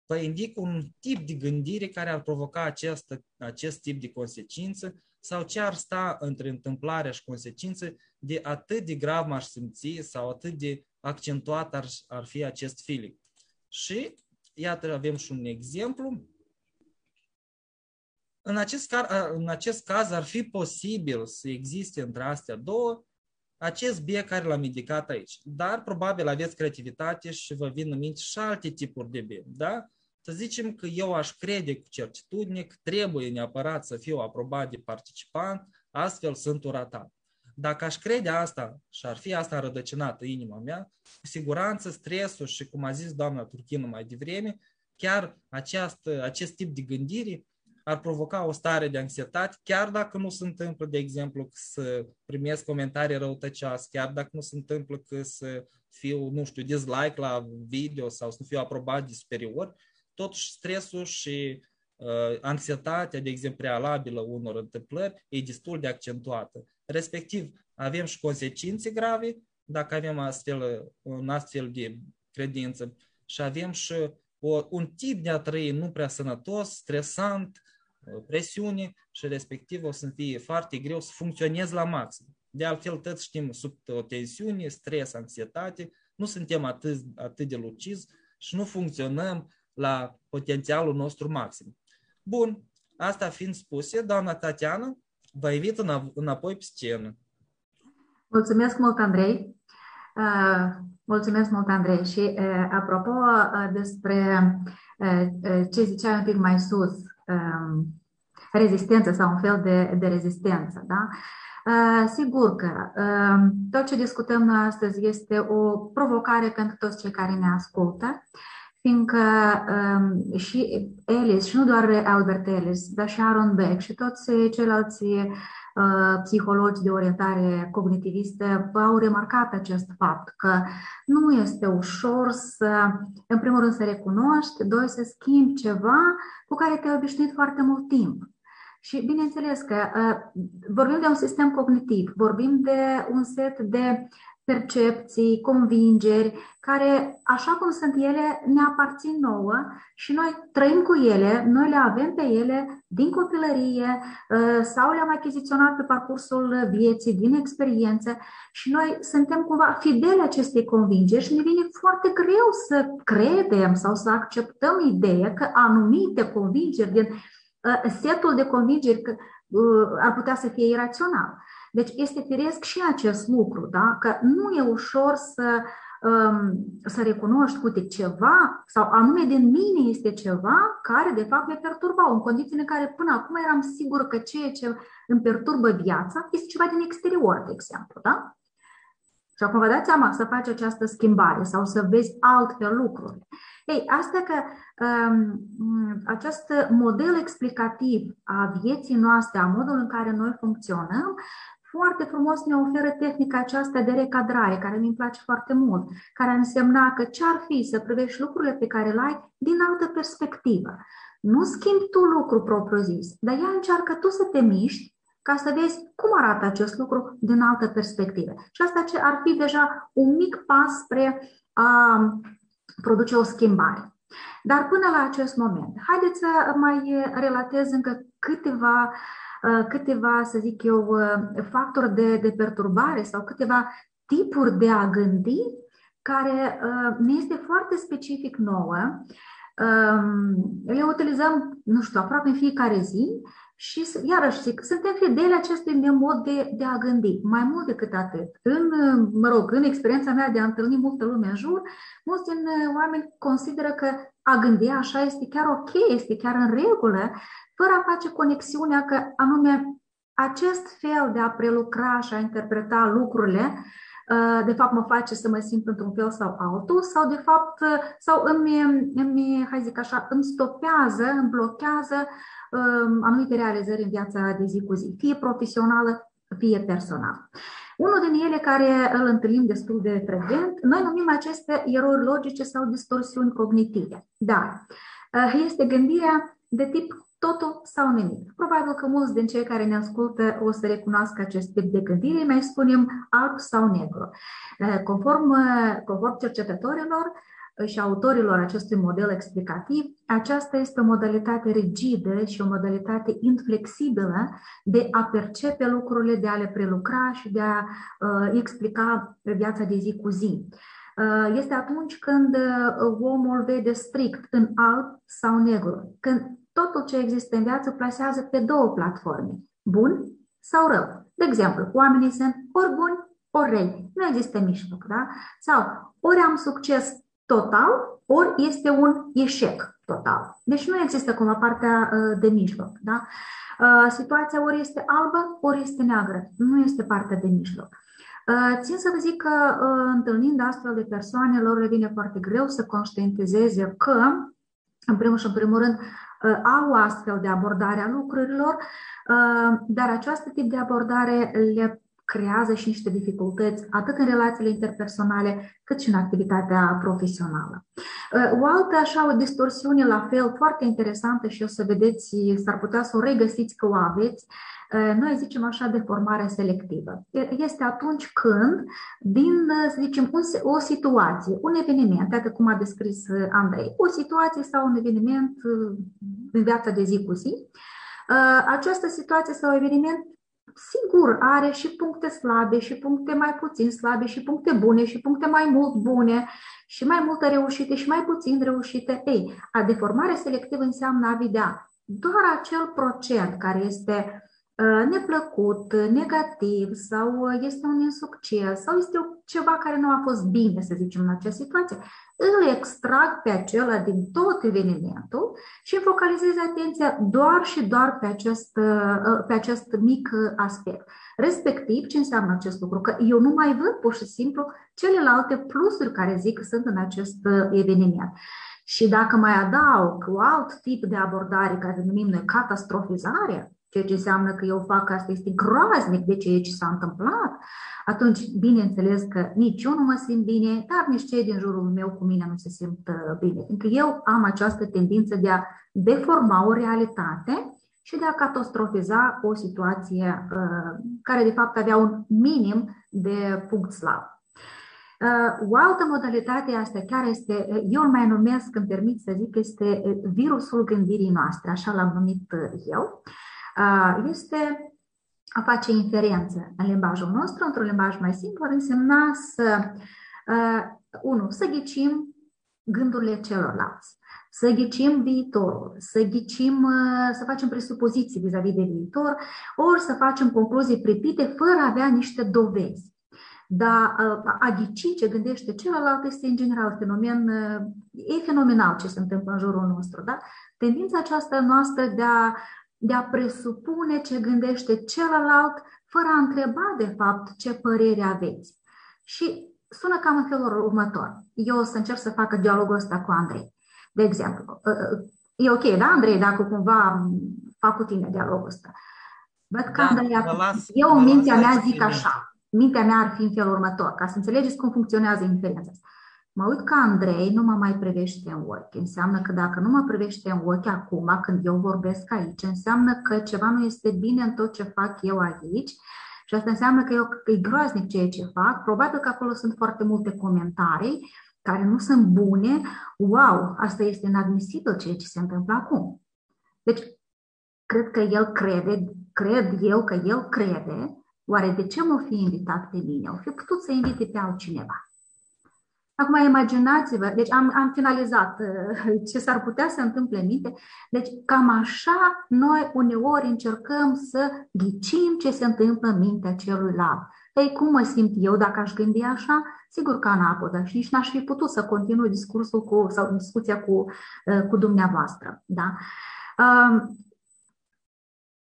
vă indic un tip de gândire care ar provoca acest, acest tip de consecință sau ce ar sta între întâmplarea și consecință de atât de grav m-aș simți sau atât de accentuat ar, ar fi acest feeling. Și iată avem și un exemplu. În acest, în acest caz ar fi posibil să existe între astea două acest bie care l-am indicat aici. Dar probabil aveți creativitate și vă vin în minte și alte tipuri de bie. Da? Să zicem că eu aș crede cu certitudine că trebuie neapărat să fiu aprobat de participant, astfel sunt uratat. Dacă aș crede asta și ar fi asta înrădăcinată inima mea, cu siguranță stresul și, cum a zis doamna Turchină mai devreme, chiar această, acest tip de gândire ar provoca o stare de anxietate, chiar dacă nu se întâmplă, de exemplu, să primesc comentarii răutăcioase, chiar dacă nu se întâmplă că să fiu, nu știu, dislike la video sau să nu fiu aprobat de superior, totuși stresul și uh, anxietatea, de exemplu, prealabilă unor întâmplări, e destul de accentuată. Respectiv, avem și consecințe grave dacă avem astfel, un astfel de credință și avem și o, un tip de a trăi nu prea sănătos, stresant, presiune și respectiv o să fie foarte greu să funcționezi la maxim. De altfel, toți știm, sub o tensiune, stres, anxietate, nu suntem atât, atât de lucizi și nu funcționăm la potențialul nostru maxim. Bun, asta fiind spuse, doamna Tatiana, vă invit înapoi pe scenă.
Mulțumesc mult, Andrei. Mulțumesc mult, Andrei. Și apropo despre ce zicea un pic mai sus, rezistență sau un fel de, de rezistență. Da? Sigur că tot ce discutăm noi astăzi este o provocare pentru toți cei care ne ascultă, fiindcă și Ellis, și nu doar Albert Ellis, dar și Aaron Beck și toți ceilalți Uh, psihologi de orientare cognitivistă au remarcat acest fapt, că nu este ușor să, în primul rând, să recunoști, doi, să schimbi ceva cu care te-ai obișnuit foarte mult timp. Și bineînțeles că uh, vorbim de un sistem cognitiv, vorbim de un set de percepții, convingeri, care, așa cum sunt ele, ne aparțin nouă și noi trăim cu ele, noi le avem pe ele din copilărie uh, sau le-am achiziționat pe parcursul vieții, din experiență și noi suntem cumva fideli acestei convingeri și ne vine foarte greu să credem sau să acceptăm ideea că anumite convingeri din uh, setul de convingeri uh, ar putea să fie irațional. Deci este firesc și acest lucru, da? că nu e ușor să, um, să recunoști, uite, ceva sau anume din mine este ceva care de fapt me perturba, în condițiile în care până acum eram sigur că ceea ce îmi perturbă viața este ceva din exterior, de exemplu. Da? Și acum vă dați seama să faci această schimbare sau să vezi altfel lucruri. Ei, asta că um, acest model explicativ a vieții noastre, a modului în care noi funcționăm, foarte frumos ne oferă tehnica aceasta de recadrare, care mi-mi place foarte mult, care însemna că ce ar fi să privești lucrurile pe care le ai din altă perspectivă. Nu schimbi tu lucru propriu-zis, dar ea încearcă tu să te miști ca să vezi cum arată acest lucru din altă perspectivă. Și asta ce ar fi deja un mic pas spre a produce o schimbare. Dar până la acest moment, haideți să mai relatez încă câteva, câteva să zic eu, factori de, de perturbare sau câteva tipuri de a gândi care ne este foarte specific nouă. Le utilizăm, nu știu, aproape în fiecare zi și, iarăși, zic, suntem fideli acestui mod de, de a gândi, mai mult decât atât. În, mă rog, în experiența mea de a întâlni multă lume în jur, mulți din uh, oameni consideră că a gândi așa este chiar ok, este chiar în regulă, fără a face conexiunea că anume acest fel de a prelucra și a interpreta lucrurile uh, de fapt mă face să mă simt într-un fel sau altul sau de fapt uh, sau îmi, îmi hai zic așa, îmi stopează, îmi blochează Um, anumite realizări în viața de zi cu zi, fie profesională, fie personală. Unul din ele care îl întâlnim destul de frecvent, noi numim aceste erori logice sau distorsiuni cognitive. Dar uh, este gândirea de tip totul sau nimic. Probabil că mulți din cei care ne ascultă o să recunoască acest tip de gândire, mai spunem alb sau negru. Uh, conform, uh, conform cercetătorilor, și autorilor acestui model explicativ, aceasta este o modalitate rigidă și o modalitate inflexibilă de a percepe lucrurile, de a le prelucra și de a uh, explica viața de zi cu zi. Uh, este atunci când uh, omul vede strict în alb sau negru, când totul ce există în viață plasează pe două platforme, bun sau rău. De exemplu, oamenii sunt ori buni, ori rei. Nu există mijloc, da? Sau ori am succes total, ori este un eșec total. Deci nu există cumva partea uh, de mijloc. Da? Uh, situația ori este albă, ori este neagră. Nu este partea de mijloc. Uh, țin să vă zic că întâlnind astfel de persoane, lor le vine foarte greu să conștientizeze că, în primul și în primul rând, au astfel de abordare a lucrurilor, dar această tip de abordare le creează și niște dificultăți atât în relațiile interpersonale cât și în activitatea profesională. O altă așa, o distorsiune la fel foarte interesantă și o să vedeți, s-ar putea să o regăsiți că o aveți, noi zicem așa de formare selectivă. Este atunci când, din, să zicem, o situație, un eveniment, atât cum a descris Andrei, o situație sau un eveniment în viața de zi cu zi, această situație sau eveniment sigur, are și puncte slabe și puncte mai puțin slabe și puncte bune și puncte mai mult bune și mai multe reușite și mai puțin reușite. Ei, a deformare selectivă înseamnă a vedea doar acel procent care este Uh, neplăcut, negativ sau uh, este un insucces sau este ceva care nu a fost bine, să zicem, în acea situație, îl extrag pe acela din tot evenimentul și îmi focalizez atenția doar și doar pe acest, uh, pe acest mic aspect. Respectiv, ce înseamnă acest lucru? Că eu nu mai văd pur și simplu celelalte plusuri care zic că sunt în acest eveniment. Și dacă mai adaug un alt tip de abordare care numim noi catastrofizare, ceea ce înseamnă că eu fac asta este groaznic de ceea ce s-a întâmplat, atunci bineînțeles că nici eu nu mă simt bine, dar nici cei din jurul meu cu mine nu se simt uh, bine. Pentru că eu am această tendință de a deforma o realitate și de a catastrofiza o situație uh, care de fapt avea un minim de punct slab. Uh, o altă modalitate asta chiar este, eu îl mai numesc, îmi permit să zic, este virusul gândirii noastre, așa l-am numit eu este a face inferență în limbajul nostru, într-un limbaj mai simplu, ar însemna să, unu, să ghicim gândurile celorlalți, să ghicim viitorul, să ghicim, uh, să facem presupoziții vis-a-vis de viitor, ori să facem concluzii pripite fără a avea niște dovezi. Dar uh, a ghici ce gândește celălalt este în general fenomen, uh, e fenomenal ce se întâmplă în jurul nostru. Da? Tendința aceasta noastră de a, de a presupune ce gândește celălalt fără a întreba de fapt ce părere aveți. Și sună cam în felul următor. Eu o să încerc să fac dialogul ăsta cu Andrei. De exemplu, ă, ă, e ok, da, Andrei, dacă cumva fac cu tine dialogul ăsta. Văd că da, Andrei, eu în mintea mea zic așa, mintea mea ar fi în felul următor, ca să înțelegeți cum funcționează inferența asta. Mă uit că Andrei nu mă mai privește în ochi. Înseamnă că dacă nu mă privește în ochi acum, când eu vorbesc aici, înseamnă că ceva nu este bine în tot ce fac eu aici și asta înseamnă că eu, că e groaznic ceea ce fac. Probabil că acolo sunt foarte multe comentarii care nu sunt bune. Wow, asta este inadmisibil ceea ce se întâmplă acum. Deci, cred că el crede, cred eu că el crede, oare de ce mă fi invitat pe mine? O fi putut să invite pe altcineva. Acum imaginați-vă, deci am, am finalizat uh, ce s-ar putea să întâmple în minte. Deci cam așa noi uneori încercăm să ghicim ce se întâmplă în mintea celuilalt. Ei, cum mă simt eu dacă aș gândi așa? Sigur că anapodă și nici n-aș fi putut să continui discursul cu, sau discuția cu, uh, cu dumneavoastră. Da? Um,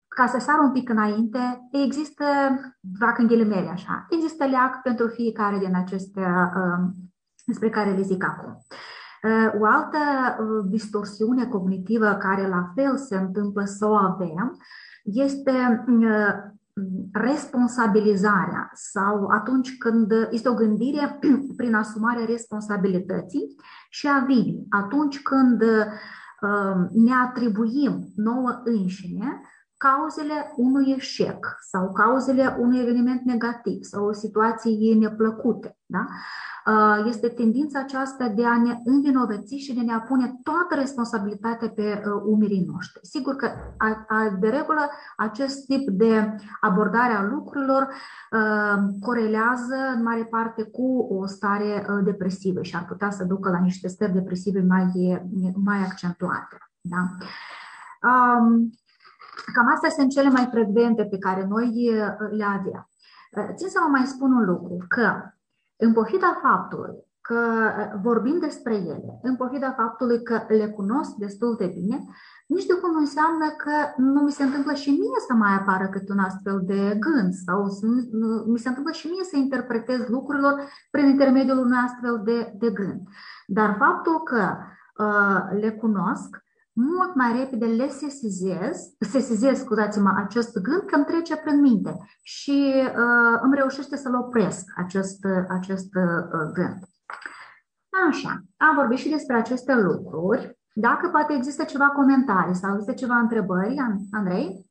ca să sar un pic înainte, există, fac în ghilimele așa, există leac pentru fiecare din aceste uh, despre care le zic acum. Uh, o altă uh, distorsiune cognitivă care la fel se întâmplă să o avem este uh, responsabilizarea sau atunci când este o gândire *clears throat* prin asumarea responsabilității și a vinii, atunci când ne atribuim nouă înșine cauzele unui eșec sau cauzele unui eveniment negativ sau o situație neplăcute. Da? Uh, este tendința aceasta de a ne învinovăți și de a ne pune toată responsabilitatea pe uh, umerii noștri. Sigur că, de regulă, acest tip de abordare a lucrurilor uh, corelează în mare parte cu o stare depresivă și ar putea să ducă la niște stări depresive mai, mai accentuate. Da? Um, Cam astea sunt cele mai frecvente pe care noi le avem. Țin să vă mai spun un lucru, că în pofida faptului că vorbim despre ele, în pofida faptului că le cunosc destul de bine, nici de cum nu înseamnă că nu mi se întâmplă și mie să mai apară cât un astfel de gând sau mi se întâmplă și mie să interpretez lucrurilor prin intermediul unui astfel de, de gând. Dar faptul că uh, le cunosc mult mai repede le sesizez, sesizez, scuzați-mă, acest gând că îmi trece prin minte și uh, îmi reușește să-l opresc, acest, acest uh, gând. Așa, am vorbit și despre aceste lucruri. Dacă poate există ceva comentarii sau există ceva întrebări, Andrei?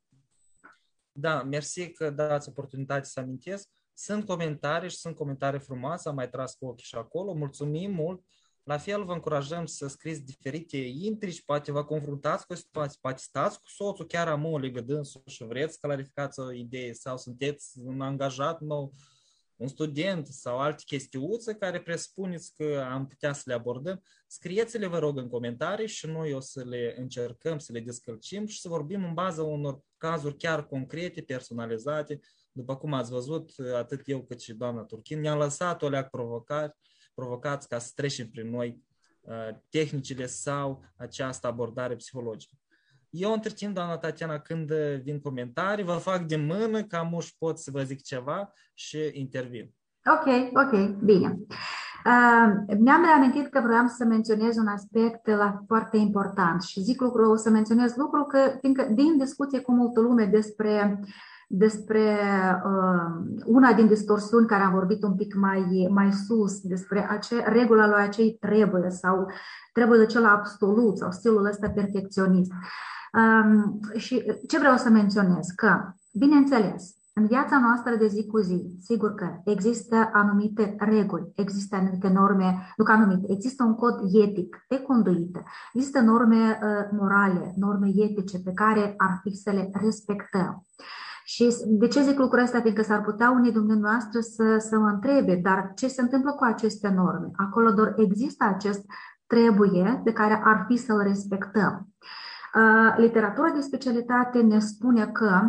Da, mersi că dați oportunitate să amintesc. Sunt comentarii și sunt comentarii frumoase, am mai tras cu ochii și acolo. Mulțumim mult la fel vă încurajăm să scrieți diferite intrici, poate vă confruntați cu o situație, poate stați cu soțul chiar amul legă dânsul și vreți să clarificați o idee sau sunteți un angajat nou, un student sau alte chestiuțe care presupuneți că am putea să le abordăm, scrieți-le, vă rog, în comentarii și noi o să le încercăm să le descălcim și să vorbim în baza unor cazuri chiar concrete, personalizate. După cum ați văzut, atât eu cât și doamna Turchin, ne-am lăsat o leac provocare provocați ca să trecem prin noi uh, tehnicile sau această abordare psihologică. Eu între timp, doamna Tatiana, când vin comentarii, vă fac de mână, cam uși pot să vă zic ceva și intervin.
Ok, ok, bine. Uh, mi-am reamintit că vreau să menționez un aspect la, foarte important și zic lucru, o să menționez lucru că, fiindcă din discuție cu multă lume despre uh, despre uh, una din distorsiuni care am vorbit un pic mai, mai sus, despre ace, regula lui acei trebuie sau trebuie de cel absolut sau stilul ăsta perfecționist. Um, și ce vreau să menționez? Că, bineînțeles, în viața noastră de zi cu zi, sigur că există anumite reguli, există anumite norme, nu că anumite, există un cod etic de conduită, există norme uh, morale, norme etice pe care ar fi să le respectăm. Și de ce zic lucrul ăsta? Pentru că s-ar putea unii dumneavoastră să, să mă întrebe, dar ce se întâmplă cu aceste norme? Acolo doar există acest trebuie pe care ar fi să-l respectăm. Literatura de specialitate ne spune că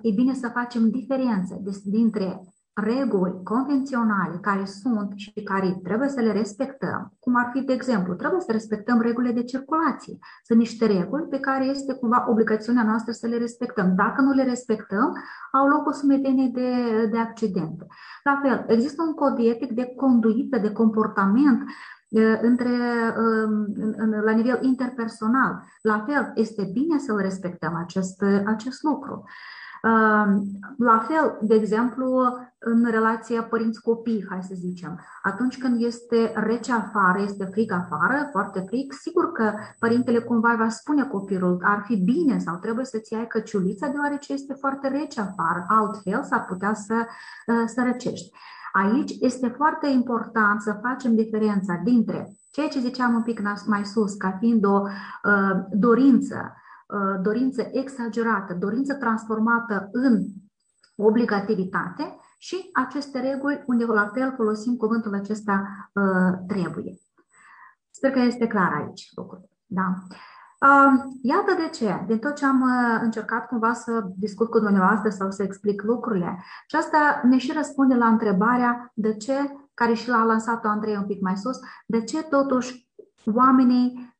e bine să facem diferențe dintre reguli convenționale care sunt și care trebuie să le respectăm, cum ar fi, de exemplu, trebuie să respectăm regulile de circulație. Sunt niște reguli pe care este cumva obligațiunea noastră să le respectăm. Dacă nu le respectăm, au loc o sumedenie de, de accidente. La fel, există un cod etic de conduită, de comportament între, la nivel interpersonal. La fel, este bine să-l respectăm acest, acest lucru. La fel, de exemplu, în relația părinți-copii, hai să zicem, atunci când este rece afară, este frig afară, foarte frig, sigur că părintele cumva va spune copilul, ar fi bine sau trebuie să-ți iei căciulița deoarece este foarte rece afară, altfel s-ar putea să, să răcești. Aici este foarte important să facem diferența dintre ceea ce ziceam un pic mai sus, ca fiind o uh, dorință, uh, dorință exagerată, dorință transformată în obligativitate și aceste reguli unde la fel folosim cuvântul acesta uh, trebuie. Sper că este clar aici lucrul. Da. Iată de ce, din tot ce am uh, încercat cumva să discut cu dumneavoastră sau să explic lucrurile, și asta ne și răspunde la întrebarea de ce, care și l-a lansat-o Andrei un pic mai sus, de ce totuși oamenii uh,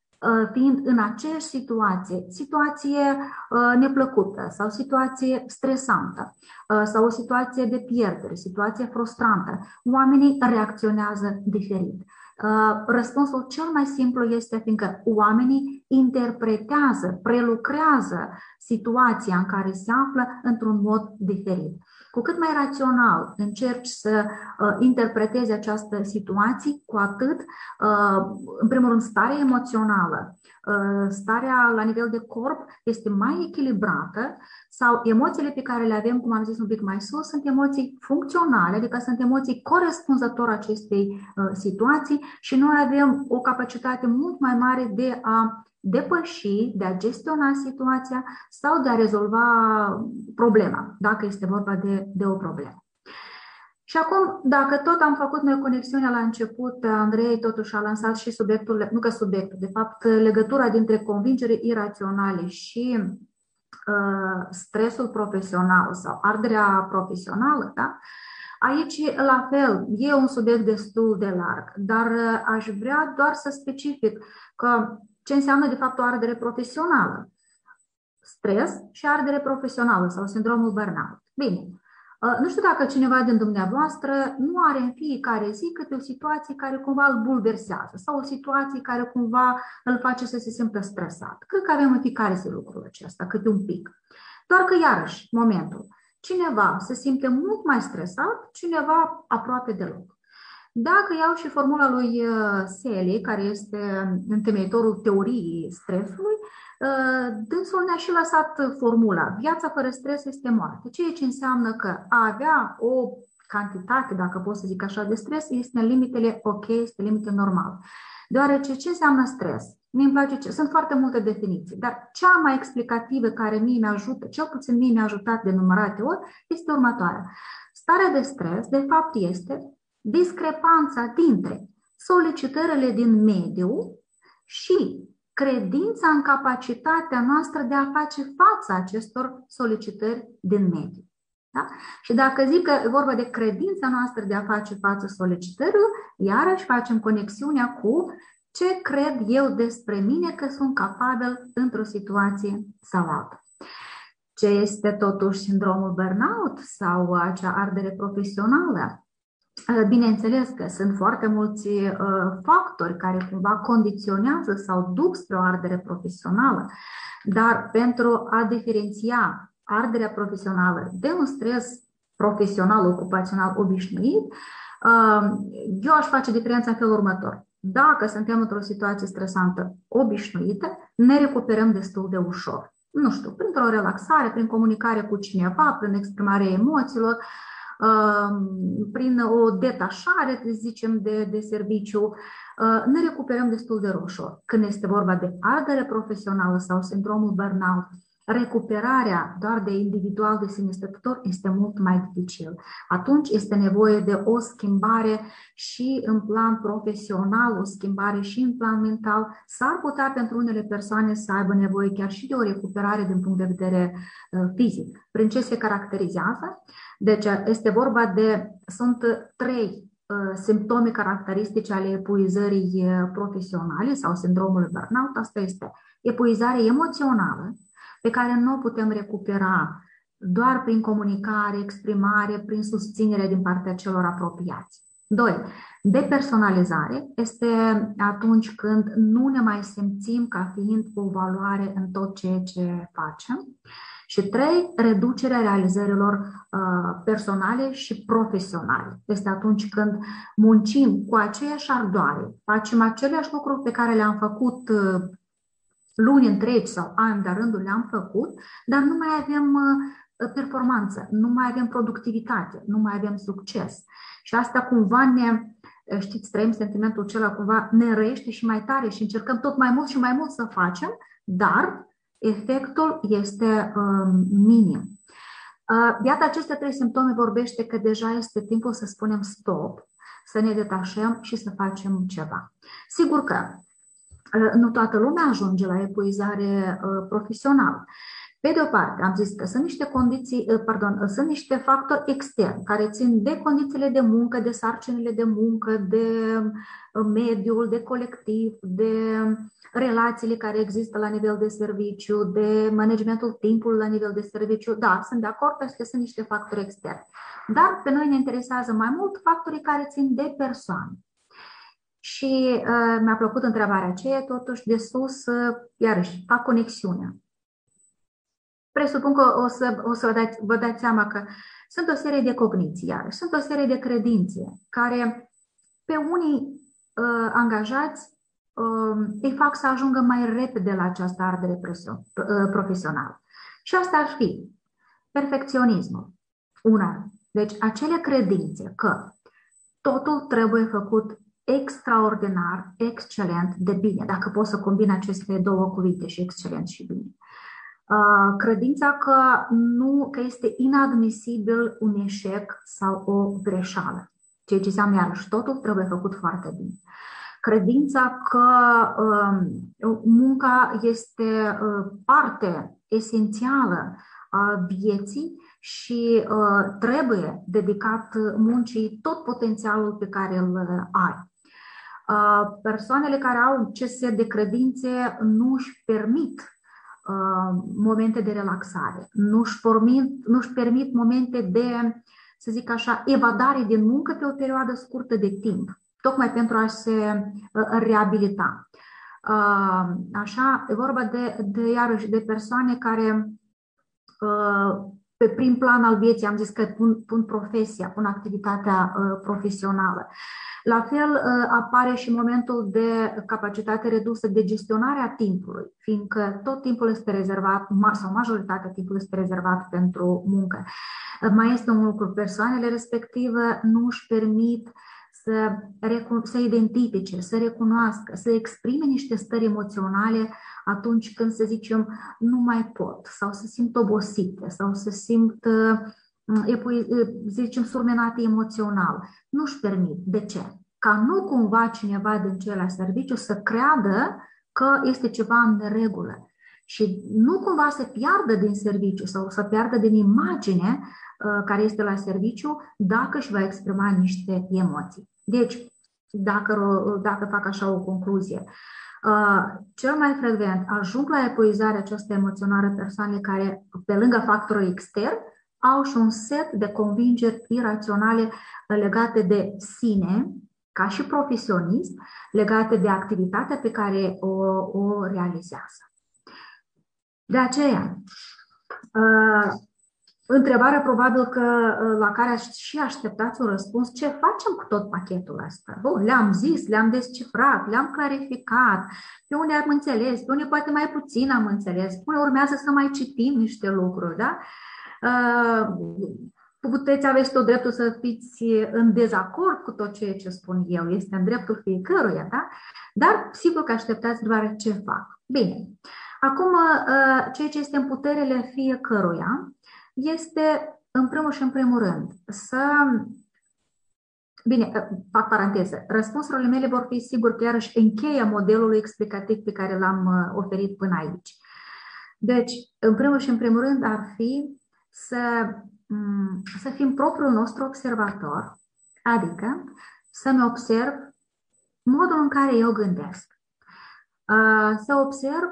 fiind în aceeași situație, situație uh, neplăcută sau situație stresantă sau o situație de pierdere, situație frustrantă, oamenii reacționează diferit. Uh, răspunsul cel mai simplu este fiindcă oamenii interpretează, prelucrează situația în care se află într-un mod diferit. Cu cât mai rațional încerci să uh, interpretezi această situație, cu atât, uh, în primul rând, starea emoțională, uh, starea la nivel de corp este mai echilibrată sau emoțiile pe care le avem, cum am zis un pic mai sus, sunt emoții funcționale, adică sunt emoții corespunzător acestei uh, situații și noi avem o capacitate mult mai mare de a depăși, de a gestiona situația sau de a rezolva problema, dacă este vorba de, de o problemă. Și acum, dacă tot am făcut noi conexiunea la început, Andrei totuși a lansat și subiectul, nu că subiectul, de fapt, legătura dintre convingere iraționale și uh, stresul profesional sau arderea profesională, da? Aici, la fel, e un subiect destul de larg, dar uh, aș vrea doar să specific că ce înseamnă de fapt o ardere profesională. Stres și ardere profesională sau sindromul burnout. Bine, uh, nu știu dacă cineva din dumneavoastră nu are în fiecare zi câte o situație care cumva îl bulversează sau o situație care cumva îl face să se simtă stresat. Cred că avem în fiecare zi lucrul acesta, câte un pic. Doar că, iarăși, momentul, cineva se simte mult mai stresat, cineva aproape deloc. Dacă iau și formula lui uh, Sely, care este întemeitorul teoriei stresului, uh, dânsul ne-a și lăsat formula. Viața fără stres este moarte, ceea ce înseamnă că a avea o cantitate, dacă pot să zic așa, de stres este în limitele ok, este limite normal. Deoarece ce înseamnă stres? Mie îmi place ce. Sunt foarte multe definiții, dar cea mai explicativă care mie mi-ajută, cel puțin mie mi-a ajutat de numărate ori, este următoarea. Starea de stres, de fapt, este discrepanța dintre solicitările din mediu și credința în capacitatea noastră de a face față acestor solicitări din mediu. Da? Și dacă zic că e vorba de credința noastră de a face față solicitărilor, iarăși facem conexiunea cu ce cred eu despre mine că sunt capabil într-o situație sau alta. Ce este totuși sindromul burnout sau acea ardere profesională? Uh, bineînțeles că sunt foarte mulți uh, factori care cumva condiționează sau duc spre o ardere profesională, dar pentru a diferenția arderea profesională de un stres profesional, ocupațional obișnuit, uh, eu aș face diferența în felul următor. Dacă suntem într-o situație stresantă obișnuită, ne recuperăm destul de ușor. Nu știu, printr-o relaxare, prin comunicare cu cineva, prin exprimarea emoțiilor, prin o detașare, zicem, de, de serviciu, ne recuperăm destul de ușor. Când este vorba de ardere profesională sau sindromul burnout, recuperarea doar de individual de sine stătător este mult mai dificil. Atunci este nevoie de o schimbare și în plan profesional, o schimbare și în plan mental. S-ar putea pentru unele persoane să aibă nevoie chiar și de o recuperare din punct de vedere uh, fizic. Prin ce se caracterizează? Deci este vorba de, sunt trei uh, simptome caracteristice ale epuizării uh, profesionale sau sindromului burnout. Asta este epuizare emoțională, pe care nu o putem recupera doar prin comunicare, exprimare, prin susținere din partea celor apropiați. 2. Depersonalizare este atunci când nu ne mai simțim ca fiind o valoare în tot ceea ce facem. Și trei, reducerea realizărilor uh, personale și profesionale. Este atunci când muncim cu aceeași ardoare, facem aceleași lucruri pe care le-am făcut uh, luni întregi sau ani de rândul le-am făcut, dar nu mai avem uh, performanță, nu mai avem productivitate, nu mai avem succes. Și asta cumva ne, uh, știți, trăim sentimentul acela, cumva ne răiește și mai tare și încercăm tot mai mult și mai mult să facem, dar efectul este um, minim. Uh, iată, aceste trei simptome vorbește că deja este timpul să spunem stop, să ne detașăm și să facem ceva. Sigur că nu toată lumea ajunge la epuizare uh, profesională. Pe de o parte, am zis că sunt niște condiții, uh, pardon, uh, sunt niște factori externi care țin de condițiile de muncă, de sarcinile de muncă, de mediul, de colectiv, de relațiile care există la nivel de serviciu, de managementul timpului la nivel de serviciu. Da, sunt de acord, că sunt niște factori externi. Dar pe noi ne interesează mai mult factorii care țin de persoane. Și uh, mi-a plăcut întrebarea aceea, totuși de sus, uh, iarăși, fac conexiunea. Presupun că o să, o să vă, dați, vă dați seama că sunt o serie de cogniții, iarăși, sunt o serie de credințe care pe unii uh, angajați uh, îi fac să ajungă mai repede la această ardere uh, profesională. Și asta ar fi perfecționismul. Una. Deci acele credințe că totul trebuie făcut extraordinar, excelent, de bine, dacă pot să combin aceste două cuvinte și excelent și bine. Uh, credința că, nu, că este inadmisibil un eșec sau o greșeală, ceea ce înseamnă iarăși totul trebuie făcut foarte bine. Credința că um, munca este uh, parte esențială a vieții și uh, trebuie dedicat muncii tot potențialul pe care îl ai persoanele care au CSE de credințe nu își permit momente de relaxare, nu își permit, nu își permit momente de, să zic așa, evadare din muncă pe o perioadă scurtă de timp, tocmai pentru a se reabilita. Așa, e vorba de, de iarăși de persoane care pe prim plan al vieții, am zis că pun, pun profesia, pun activitatea profesională. La fel uh, apare și momentul de capacitate redusă de gestionare a timpului, fiindcă tot timpul este rezervat, sau majoritatea timpului este rezervat pentru muncă. Uh, mai este un lucru, persoanele respective nu își permit să, să identifice, să recunoască, să exprime niște stări emoționale atunci când, să zicem, nu mai pot sau să simt obosite sau să simt uh, zicem, surmenate emoțional. Nu-și permit. De ce? Ca nu cumva cineva din celălalt serviciu să creadă că este ceva în neregulă și nu cumva să piardă din serviciu sau să piardă din imagine care este la serviciu dacă își va exprima niște emoții. Deci, dacă, dacă fac așa o concluzie, cel mai frecvent ajung la epuizarea aceasta emoțională persoane care, pe lângă factorul extern, au și un set de convingeri iraționale legate de sine, ca și profesionist, legate de activitatea pe care o, o realizează. De aceea, uh, întrebarea probabil că uh, la care și așteptați un răspuns, ce facem cu tot pachetul ăsta? Bun, le-am zis, le-am descifrat, le-am clarificat, pe unde am înțeles, pe unde poate mai puțin am înțeles, pe unde urmează să mai citim niște lucruri, da? Uh, puteți, aveți tot dreptul să fiți în dezacord cu tot ceea ce spun eu, este în dreptul fiecăruia, da? Dar sigur că așteptați doar ce fac. Bine, Acum, uh, ceea ce este în puterele fiecăruia este, în primul și în primul rând, să Bine, uh, fac paranteză. Răspunsurile mele vor fi sigur că iarăși încheia modelului explicativ pe care l-am uh, oferit până aici. Deci, în primul și în primul rând ar fi să, mm, să fim propriul nostru observator, adică să-mi observ modul în care eu gândesc. Să observ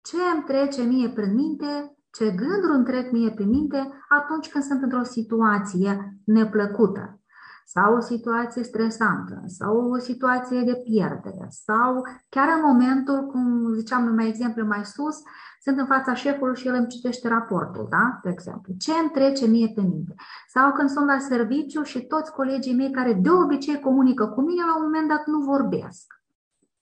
ce îmi trece mie prin minte, ce gânduri îmi trec mie prin minte atunci când sunt într-o situație neplăcută sau o situație stresantă, sau o situație de pierdere, sau chiar în momentul, cum ziceam mai exemplu mai sus, sunt în fața șefului și el îmi citește raportul, da? De exemplu, ce îmi trece mie pe minte? Sau când sunt la serviciu și toți colegii mei care de obicei comunică cu mine, la un moment dat nu vorbesc.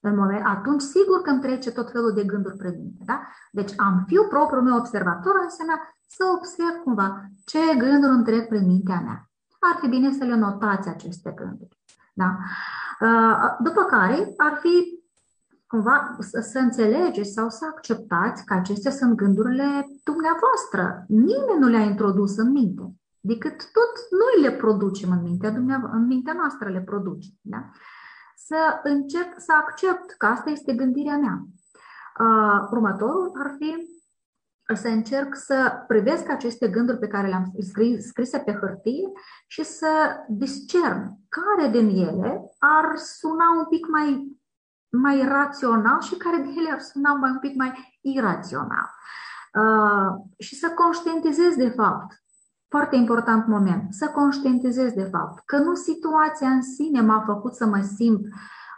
În moment, atunci, sigur că îmi trece tot felul de gânduri pe minte, da? Deci am fiu propriul meu observator înseamnă să observ cumva ce gânduri îmi trec prin mintea mea ar fi bine să le notați aceste gânduri. Da? Uh, după care ar fi cumva să, să înțelegeți sau să acceptați că acestea sunt gândurile dumneavoastră. Nimeni nu le-a introdus în minte, decât tot noi le producem în mintea, în mintea noastră le producem. Da? Să încerc să accept că asta este gândirea mea. Uh, următorul ar fi să încerc să privesc aceste gânduri pe care le-am scris, scrise pe hârtie și să discern care din ele ar suna un pic mai, mai rațional și care din ele ar suna mai un pic mai irațional. Uh, și să conștientizez de fapt, foarte important moment, să conștientizez de fapt că nu situația în sine m-a făcut să mă simt uh,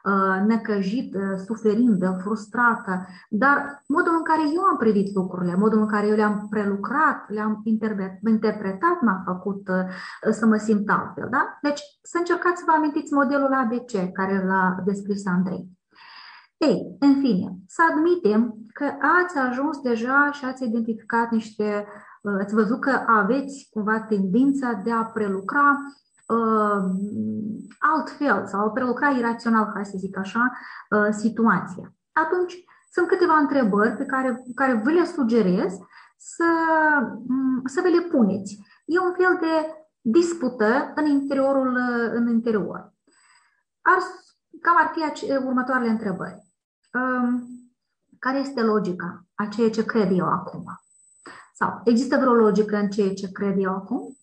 Uh, necăjită, uh, suferindă, frustrată, dar modul în care eu am privit lucrurile, modul în care eu le-am prelucrat, le-am interpretat, m-a făcut uh, să mă simt altfel. Da? Deci să încercați să vă amintiți modelul ABC care l-a descris Andrei. Ei, în fine, să admitem că ați ajuns deja și ați identificat niște, ați văzut că aveți cumva tendința de a prelucra uh, altfel sau prelucra irațional, hai să zic așa, uh, situația. Atunci, sunt câteva întrebări pe care, care vă le sugerez să, um, să vă le puneți. E un fel de dispută în interiorul, uh, în interior. Ar, cam ar fi următoarele întrebări. Um, care este logica a ceea ce cred eu acum? Sau există vreo logică în ceea ce cred eu acum?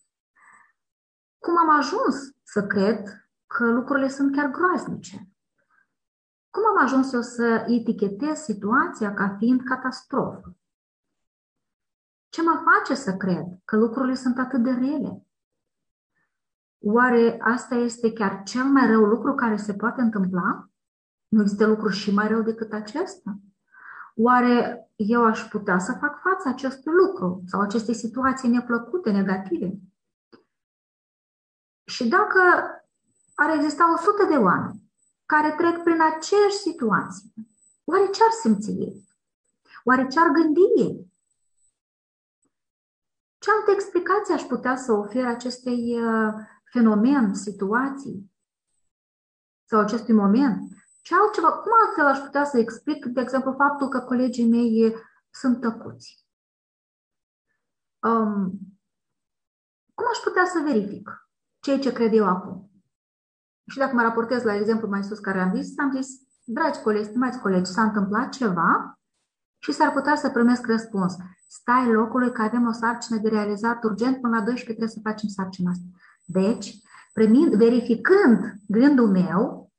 Cum am ajuns să cred că lucrurile sunt chiar groaznice? Cum am ajuns eu să etichetez situația ca fiind catastrofă? Ce mă face să cred că lucrurile sunt atât de rele? Oare asta este chiar cel mai rău lucru care se poate întâmpla? Nu există lucru și mai rău decât acesta? Oare eu aș putea să fac față acestui lucru sau acestei situații neplăcute, negative? Și dacă ar exista 100 de oameni care trec prin aceeași situație, oare ce ar simți ei? Oare ce ar gândi ei? Ce altă explicație aș putea să ofer acestei uh, fenomen, situații sau acestui moment? Ce altceva, cum altfel aș putea să explic, de exemplu, faptul că colegii mei sunt tăcuți? Um, cum aș putea să verific? Ceea ce cred eu acum. Și dacă mă raportez la exemplu mai sus care am zis, am zis, dragi colegi, stimați colegi, s-a întâmplat ceva și s-ar putea să primesc răspuns. Stai locului că avem o sarcină de realizat urgent, până la 12 trebuie să facem sarcina asta. Deci, primind, verificând gândul meu,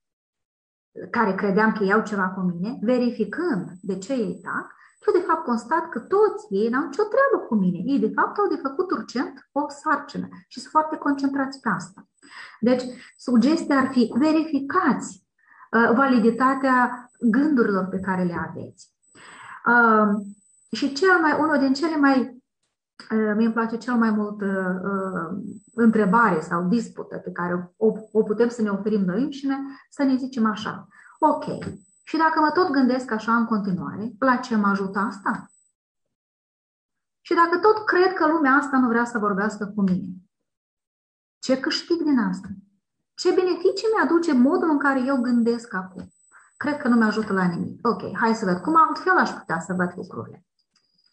care credeam că iau ceva cu mine, verificând de ce ei tac, eu de fapt constat că toți ei n-au nicio treabă cu mine. Ei de fapt au de făcut urgent o sarcină și sunt foarte concentrați pe asta. Deci, sugestia ar fi verificați uh, validitatea gândurilor pe care le aveți. Uh, și cel mai, unul din cele mai, uh, mi îmi place cel mai mult uh, uh, întrebare sau dispută pe care o, o putem să ne oferim noi înșine, să ne zicem așa, ok, și dacă mă tot gândesc așa în continuare, la ce mă ajută asta? Și dacă tot cred că lumea asta nu vrea să vorbească cu mine, ce câștig din asta? Ce beneficii mi-aduce modul în care eu gândesc acum? cred că nu mi ajută la nimic. Ok, hai să văd cum altfel aș putea să văd lucrurile.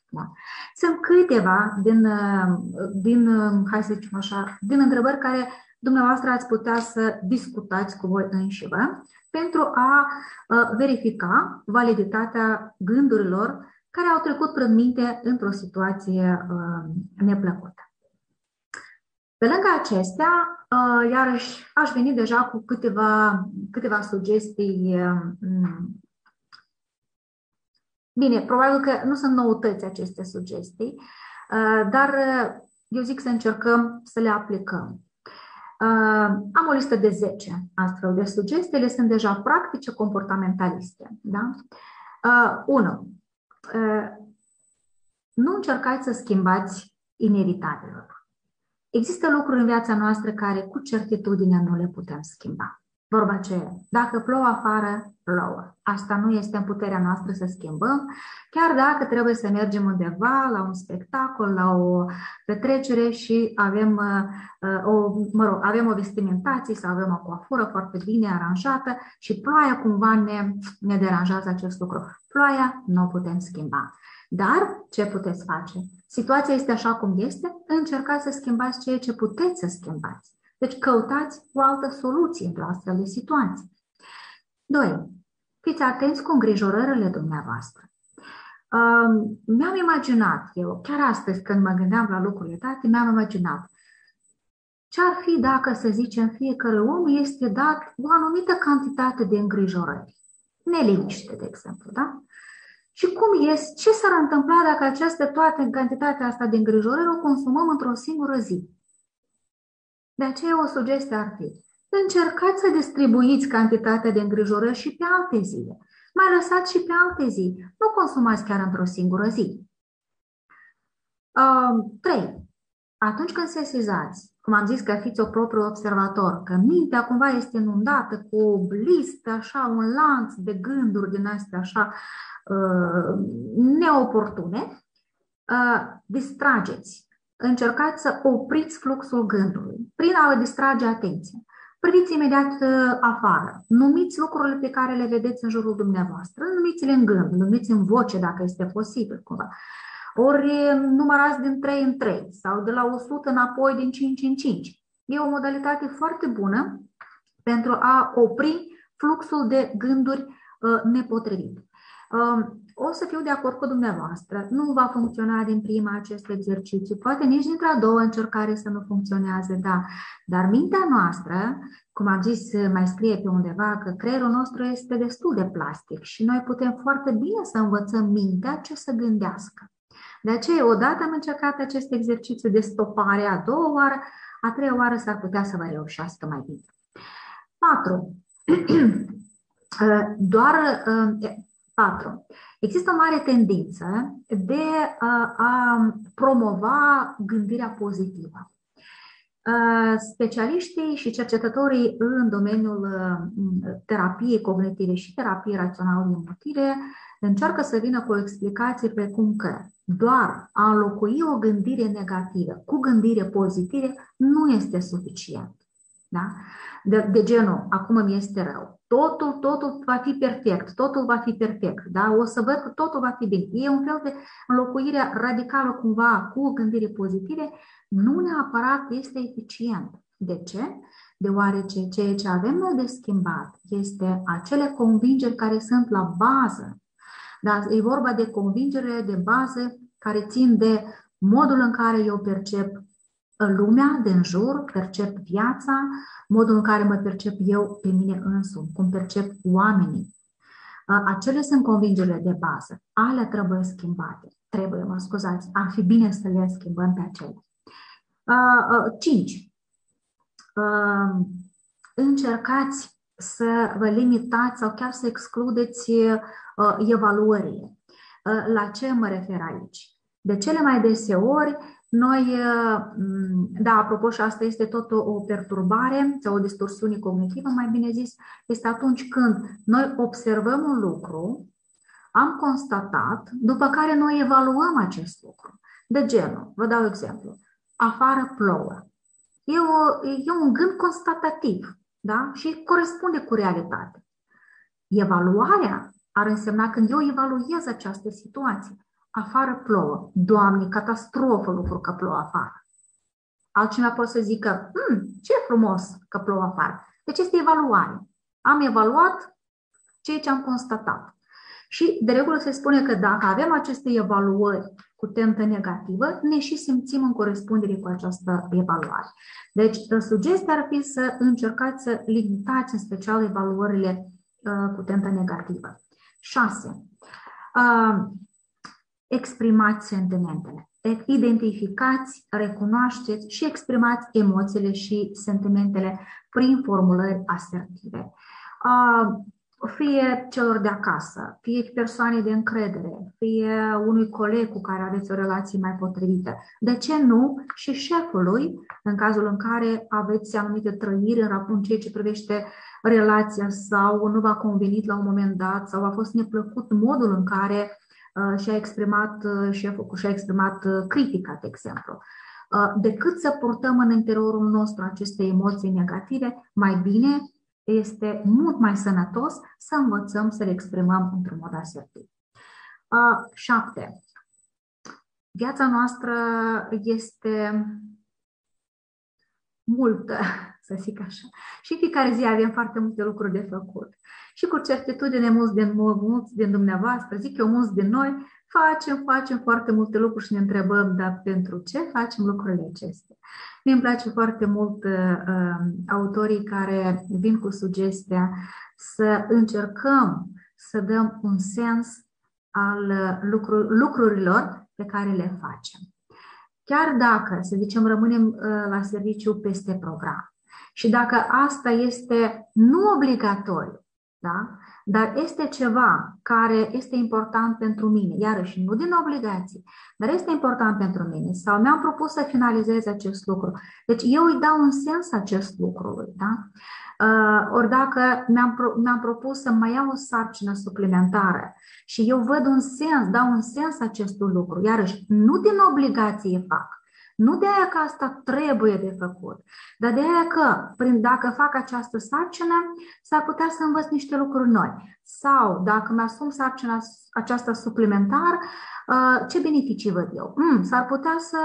Da. Sunt câteva din, din, hai să zicem așa, din întrebări care dumneavoastră ați putea să discutați cu voi înșivă pentru a verifica validitatea gândurilor care au trecut prin minte într-o situație neplăcută. Pe lângă acestea, iarăși aș veni deja cu câteva, câteva sugestii. Bine, probabil că nu sunt noutăți aceste sugestii, dar eu zic să încercăm să le aplicăm. Am o listă de 10 astfel de sugestii, ele sunt deja practice comportamentaliste. Da? 1. Nu încercați să schimbați inevitabilul. Există lucruri în viața noastră care cu certitudine nu le putem schimba. Vorba ce dacă plouă afară, plouă. Asta nu este în puterea noastră să schimbăm, chiar dacă trebuie să mergem undeva la un spectacol, la o petrecere și avem uh, o, mă rog, avem o vestimentație sau avem o coafură foarte bine aranjată și ploaia cumva ne, ne deranjează acest lucru. Ploaia nu o putem schimba. Dar ce puteți face? Situația este așa cum este, încercați să schimbați ceea ce puteți să schimbați. Deci căutați o altă soluție într-o astfel de situație. 2. Fiți atenți cu îngrijorările dumneavoastră. Um, mi-am imaginat, eu chiar astăzi când mă gândeam la lucrurile date, mi-am imaginat ce ar fi dacă, să zicem, fiecare om este dat o anumită cantitate de îngrijorări. Neliniște, de exemplu, da? Și cum ies, ce s-ar întâmpla dacă aceste toate în cantitatea asta de îngrijorări o consumăm într-o singură zi? De aceea o sugestie ar fi, încercați să distribuiți cantitatea de îngrijorări și pe alte zile. Mai lăsați și pe alte zi. Nu consumați chiar într-o singură zi. Uh, 3. Atunci când se sesizați, cum am zis că fiți o propriu observator, că mintea cumva este inundată cu o listă, așa, un lanț de gânduri din astea așa uh, neoportune, uh, distrageți încercați să opriți fluxul gândului prin a vă distrage atenția. Priviți imediat uh, afară, numiți lucrurile pe care le vedeți în jurul dumneavoastră, numiți-le în gând, numiți în voce dacă este posibil cumva. Ori uh, numărați din 3 în 3 sau de la 100 înapoi din 5 în 5. E o modalitate foarte bună pentru a opri fluxul de gânduri uh, nepotrivite. O să fiu de acord cu dumneavoastră, nu va funcționa din prima acest exercițiu, poate nici dintre a doua încercare să nu funcționeze, da, dar mintea noastră, cum am zis, mai scrie pe undeva că creierul nostru este destul de plastic și noi putem foarte bine să învățăm mintea ce să gândească. De aceea, odată am încercat acest exercițiu de stopare, a doua oară, a treia oară s-ar putea să vă reușească mai bine. 4. *clears throat* Doar 4. Există o mare tendință de a promova gândirea pozitivă. Specialiștii și cercetătorii în domeniul terapiei cognitive și terapiei raționale emotive încearcă să vină cu o explicație precum că doar a înlocui o gândire negativă cu gândire pozitivă nu este suficient. Da? De, de genul, acum îmi este rău. Totul, totul va fi perfect, totul va fi perfect, da? O să văd că totul va fi bine. E un fel de înlocuire radicală cumva cu gândire pozitive, nu neapărat este eficient. De ce? Deoarece ceea ce avem noi de schimbat este acele convingeri care sunt la bază. Da? E vorba de convingere de bază care țin de modul în care eu percep lumea din jur, percep viața, modul în care mă percep eu pe mine însumi, cum percep oamenii. Acele sunt convingerile de bază. Ale trebuie schimbate. Trebuie, mă scuzați, ar fi bine să le schimbăm pe acele. 5. Încercați să vă limitați sau chiar să excludeți evaluările. La ce mă refer aici? De cele mai deseori, noi, uh, da, apropo, și asta este tot o, o perturbare sau o distorsiune cognitivă, mai bine zis, este atunci când noi observăm un lucru, am constatat, după care noi evaluăm acest lucru. De genul, vă dau exemplu, afară plouă. E, o, e un gând constatativ, da? Și corespunde cu realitatea. Evaluarea ar însemna când eu evaluez această situație. Afară plouă. Doamne, catastrofă lucru că plouă afară. Altcineva poate să zică, hm, ce frumos că plouă afară. Deci este evaluare. Am evaluat ceea ce am constatat. Și de regulă se spune că dacă avem aceste evaluări cu tentă negativă, ne și simțim în corespundere cu această evaluare. Deci, sugestia ar fi să încercați să limitați în special evaluările uh, cu tentă negativă. 6. Uh, exprimați sentimentele. Identificați, recunoașteți și exprimați emoțiile și sentimentele prin formulări asertive. Uh, fie celor de acasă, fie persoane de încredere, fie unui coleg cu care aveți o relație mai potrivită. De ce nu și șefului, în cazul în care aveți anumite trăiri în ceea ce privește relația sau nu v-a convenit la un moment dat sau a fost neplăcut modul în care uh, și-a exprimat uh, șeful, și-a exprimat uh, critica, de exemplu. Uh, decât să purtăm în interiorul nostru aceste emoții negative, mai bine este mult mai sănătos să învățăm să le exprimăm într-un mod asertiv. Uh, șapte. Viața noastră este multă, *laughs* să zic așa. Și fiecare zi avem foarte multe lucruri de făcut. Și cu certitudine mulți din, mulți din dumneavoastră, zic eu mulți din noi, facem, facem foarte multe lucruri și ne întrebăm, dar pentru ce facem lucrurile acestea? Mie îmi place foarte mult uh, um, autorii care vin cu sugestia să încercăm să dăm un sens al uh, lucru- lucrurilor pe care le facem. Chiar dacă, să zicem, rămânem uh, la serviciu peste program și dacă asta este nu obligatoriu, da? dar este ceva care este important pentru mine, iarăși nu din obligație, dar este important pentru mine sau mi-am propus să finalizez acest lucru. Deci eu îi dau un sens acest lucru. Da? Uh, ori dacă mi-am, pro- mi-am propus să mai iau o sarcină suplimentară și eu văd un sens, dau un sens acestui lucru, iarăși nu din obligație fac, nu de aia că asta trebuie de făcut, dar de aia că, prin, dacă fac această sarcină, s-ar putea să învăț niște lucruri noi. Sau, dacă mi-asum sarcina aceasta suplimentar, uh, ce beneficii văd eu? Mm, s-ar putea să,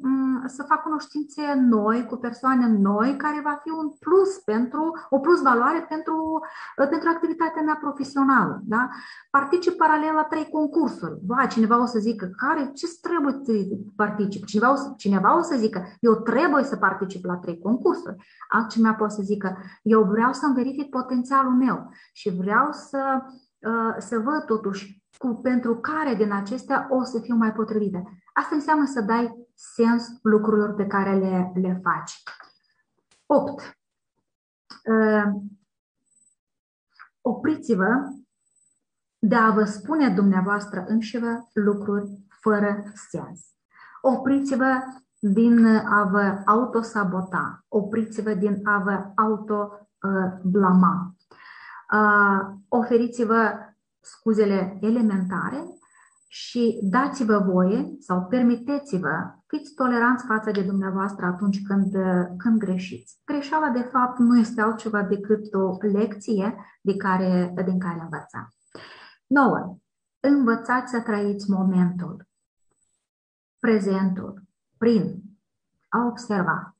mm, să fac cunoștințe noi cu persoane noi, care va fi un plus pentru, o plus valoare pentru, uh, pentru activitatea mea profesională. Da? Particip paralel la trei concursuri. Va, cineva o să zică, care, ce trebuie să particip? Cineva o, să, cineva o să zică, eu trebuie să particip la trei concursuri. Altcineva poate să zică, eu vreau să-mi verific potențialul meu și vreau să Uh, să văd totuși cu, pentru care din acestea o să fiu mai potrivită. Asta înseamnă să dai sens lucrurilor pe care le, le faci. 8. Uh, opriți-vă de a vă spune dumneavoastră înșivă lucruri fără sens. Opriți-vă din a vă autosabota, opriți-vă din a vă autoblama. Uh, oferiți-vă scuzele elementare și dați-vă voie sau permiteți-vă, fiți toleranți față de dumneavoastră atunci când, când greșiți. Greșeala, de fapt, nu este altceva decât o lecție de care, din care învățăm. 9. Învățați să trăiți momentul, prezentul, prin a observa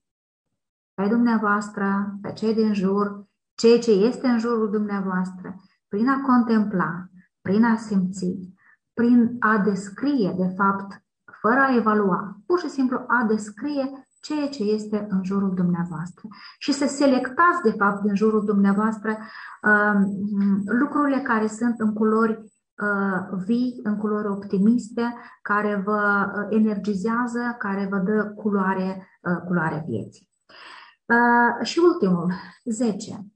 pe dumneavoastră, pe cei din jur, ceea ce este în jurul dumneavoastră, prin a contempla, prin a simți, prin a descrie, de fapt, fără a evalua, pur și simplu a descrie ceea ce este în jurul dumneavoastră și să selectați, de fapt, din jurul dumneavoastră uh, lucrurile care sunt în culori uh, vii, în culori optimiste, care vă uh, energizează, care vă dă culoare, uh, culoare vieții. Uh, și ultimul, 10 um,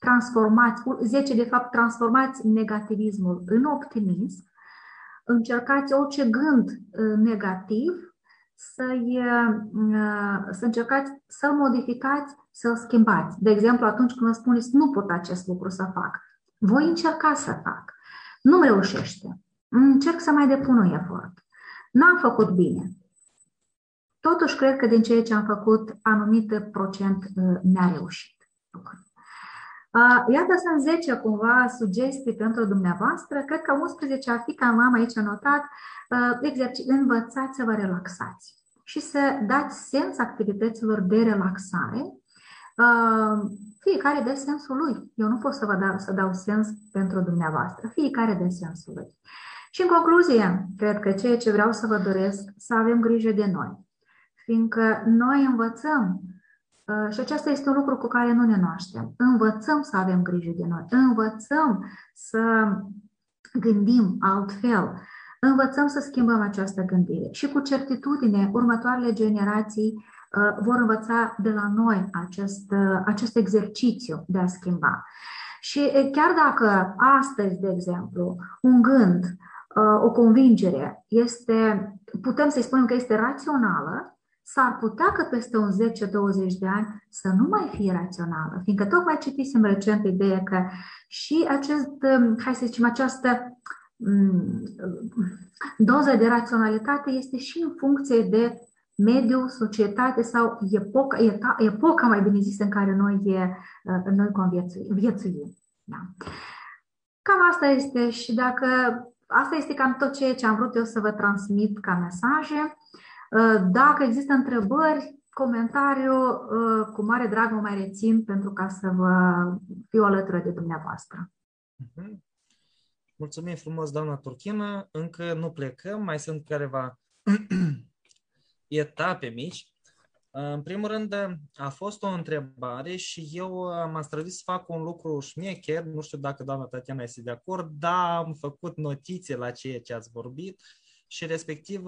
transformați, 10 de fapt, transformați negativismul în optimism, încercați orice gând uh, negativ să-i, uh, să încercați să-l modificați, să-l schimbați. De exemplu, atunci când vă spuneți, nu pot acest lucru să fac, voi încerca să fac. Nu reușește. Încerc să mai depun un efort. N-am făcut bine. Totuși, cred că din ceea ce am făcut, anumit procent uh, mi-a reușit. Iată sunt 10 cumva sugestii pentru dumneavoastră. Cred că 11 ar fi, cam am aici anotat, învățați să vă relaxați și să dați sens activităților de relaxare, fiecare de sensul lui. Eu nu pot să vă dau, să dau sens pentru dumneavoastră, fiecare de sensul lui. Și în concluzie, cred că ceea ce vreau să vă doresc, să avem grijă de noi. Fiindcă noi învățăm, și acesta este un lucru cu care nu ne noaștem, învățăm să avem grijă de noi, învățăm să gândim altfel, învățăm să schimbăm această gândire. Și cu certitudine următoarele generații uh, vor învăța de la noi acest, uh, acest exercițiu de a schimba. Și chiar dacă astăzi, de exemplu, un gând, uh, o convingere este, putem să-i spunem că este rațională, s-ar putea că peste un 10-20 de ani să nu mai fie rațională, fiindcă tocmai citisem recent ideea că și acest, um, hai să zicem, această Mm, doza de raționalitate este și în funcție de mediu, societate sau epoca, epoca mai bine zis, în care noi, uh, noi conviețuim. Da. Cam asta este și dacă asta este cam tot ceea ce am vrut eu să vă transmit ca mesaje. Uh, dacă există întrebări, comentariu, uh, cu mare drag mă mai rețin pentru ca să vă fiu alături de dumneavoastră.
Uh-huh. Mulțumim frumos, doamna Turchină. Încă nu plecăm, mai sunt careva *clears throat* etape mici. În primul rând, a fost o întrebare și eu m-am străduit să fac un lucru șmecher, nu știu dacă doamna Tatiana este de acord, dar am făcut notițe la ceea ce ați vorbit și respectiv,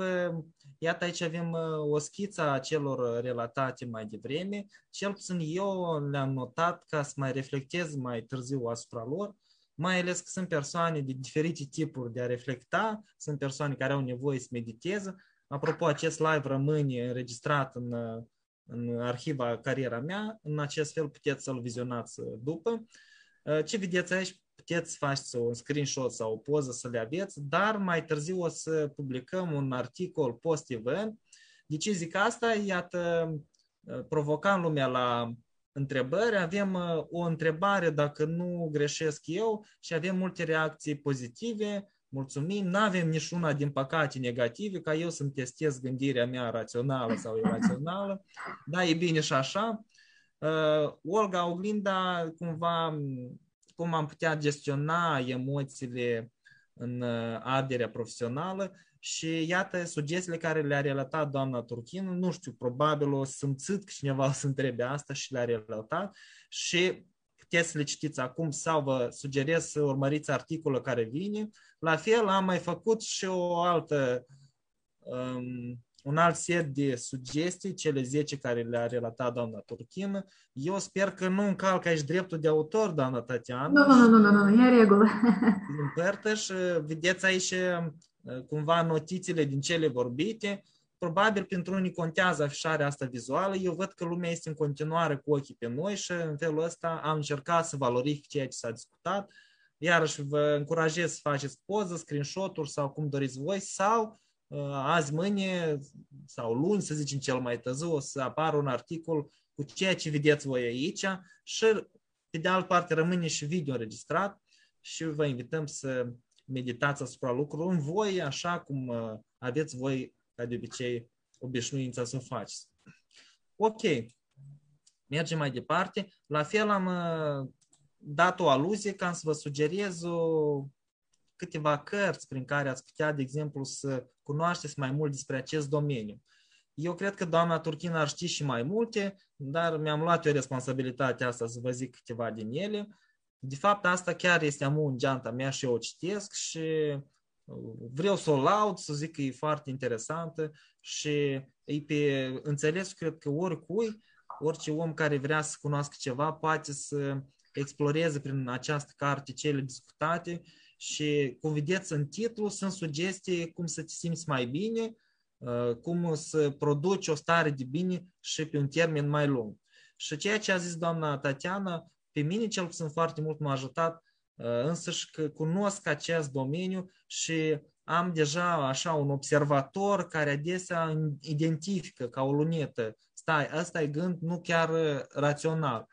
iată aici avem o schiță a celor relatate mai devreme, cel puțin eu le-am notat ca să mai reflectez mai târziu asupra lor mai ales că sunt persoane de diferite tipuri de a reflecta, sunt persoane care au nevoie să mediteze. Apropo, acest live rămâne înregistrat în, în arhiva cariera mea, în acest fel puteți să-l vizionați după. Ce vedeți aici, puteți face un screenshot sau o poză să le aveți, dar mai târziu o să publicăm un articol post-event. De ce zic asta? Iată, provocam lumea la întrebări, avem uh, o întrebare dacă nu greșesc eu și avem multe reacții pozitive, mulțumim, nu avem niciuna din păcate negative, ca eu să-mi testez gândirea mea rațională sau irațională, da, e bine și așa. Uh, Olga Oglinda, cumva, cum am putea gestiona emoțiile în uh, arderea profesională, și iată sugestiile care le-a relatat doamna Turchin, nu știu, probabil o simțit că cineva *laughs* o să întrebe asta și le-a relatat și puteți să le citiți acum sau vă sugerez să urmăriți articolul care vine. La fel am mai făcut și o altă um, un alt set de sugestii, cele 10 care le-a relatat doamna Turchin. Eu sper că nu încalcă aici dreptul de autor, doamna Tatiana.
Nu, nu, nu, nu, nu, e regulă.
Împărtăș, vedeți aici cumva notițele din cele vorbite. Probabil pentru unii contează afișarea asta vizuală. Eu văd că lumea este în continuare cu ochii pe noi și în felul ăsta am încercat să valorific ceea ce s-a discutat. Iarăși vă încurajez să faceți poză, screenshot-uri sau cum doriți voi sau azi, mâine sau luni, să zicem cel mai târziu, o să apară un articol cu ceea ce vedeți voi aici și pe de altă parte rămâne și video înregistrat și vă invităm să meditați asupra lucrurilor în voi, așa cum uh, aveți voi, ca de obicei, obișnuința să o faceți. Ok, mergem mai departe. La fel am uh, dat o aluzie ca să vă sugerez o, câteva cărți prin care ați putea, de exemplu, să cunoașteți mai mult despre acest domeniu. Eu cred că doamna Turchin ar ști și mai multe, dar mi-am luat eu responsabilitatea asta să vă zic câteva din ele. De fapt, asta chiar este amu în geanta mea și eu o citesc și uh, vreau să o laud, să zic că e foarte interesantă și e pe înțeles, cred că oricui, orice om care vrea să cunoască ceva poate să exploreze prin această carte cele discutate și, cum vedeți în titlu, sunt sugestii cum să te simți mai bine, uh, cum să produci o stare de bine și pe un termen mai lung. Și ceea ce a zis doamna Tatiana, pe mine cel puțin foarte mult m-a ajutat uh, însăși că cunosc acest domeniu și am deja așa un observator care adesea identifică ca o lunetă, stai, ăsta e gând nu chiar uh, rațional.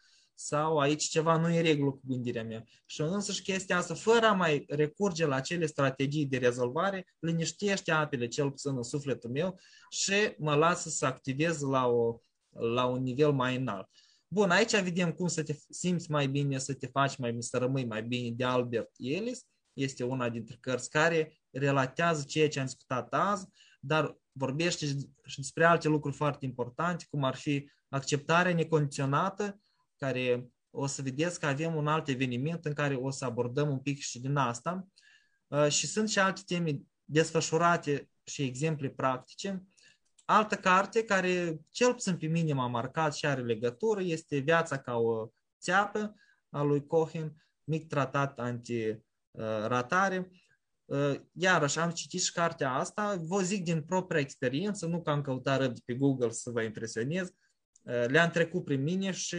Sau aici ceva nu e în regulă cu gândirea mea. Și însăși chestia asta, fără a mai recurge la acele strategii de rezolvare, liniștește apele, cel puțin în sufletul meu, și mă lasă să activez la, o, la un nivel mai înalt. Bun, aici vedem cum să te simți mai bine, să te faci mai bine, să rămâi mai bine de Albert Ellis. Este una dintre cărți care relatează ceea ce am discutat azi, dar vorbește și despre alte lucruri foarte importante, cum ar fi acceptarea necondiționată, care o să vedeți că avem un alt eveniment în care o să abordăm un pic și din asta. Uh, și sunt și alte teme desfășurate și exemple practice. Altă carte care cel puțin pe mine m-a marcat și are legătură este Viața ca o țeapă a lui Cohen, mic tratat anti-ratare. Uh, iarăși am citit și cartea asta, vă zic din propria experiență, nu că am căutat răbd pe Google să vă impresionez, uh, le-am trecut prin mine și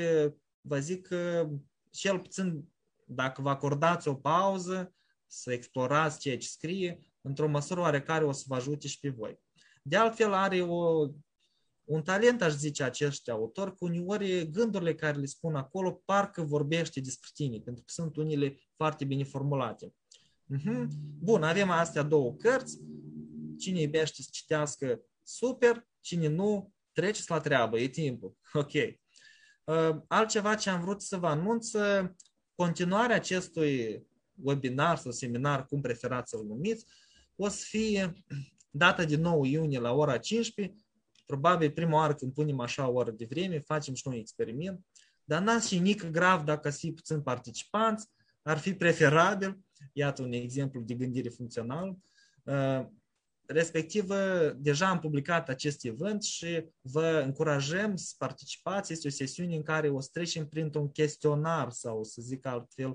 vă zic că cel puțin dacă vă acordați o pauză să explorați ceea ce scrie, într-o măsură oarecare o să vă ajute și pe voi. De altfel are o, un talent, aș zice, acești autori, că uneori gândurile care le spun acolo parcă vorbește despre tine, pentru că sunt unele foarte bine formulate. Uh-huh. Bun, avem astea două cărți. Cine iubește să citească, super. Cine nu, treceți la treabă, e timpul. Ok. Uh, altceva ce am vrut să vă anunț, continuarea acestui webinar sau seminar, cum preferați să-l numiți, o să fie data de 9 iunie la ora 15, probabil prima oară când punem așa o oră de vreme, facem și noi experiment, dar n-ați și nic grav dacă ați fi puțin participanți, ar fi preferabil, iată un exemplu de gândire funcțională, uh, respectiv deja am publicat acest event și vă încurajăm să participați. Este o sesiune în care o să trecem printr-un chestionar sau să zic altfel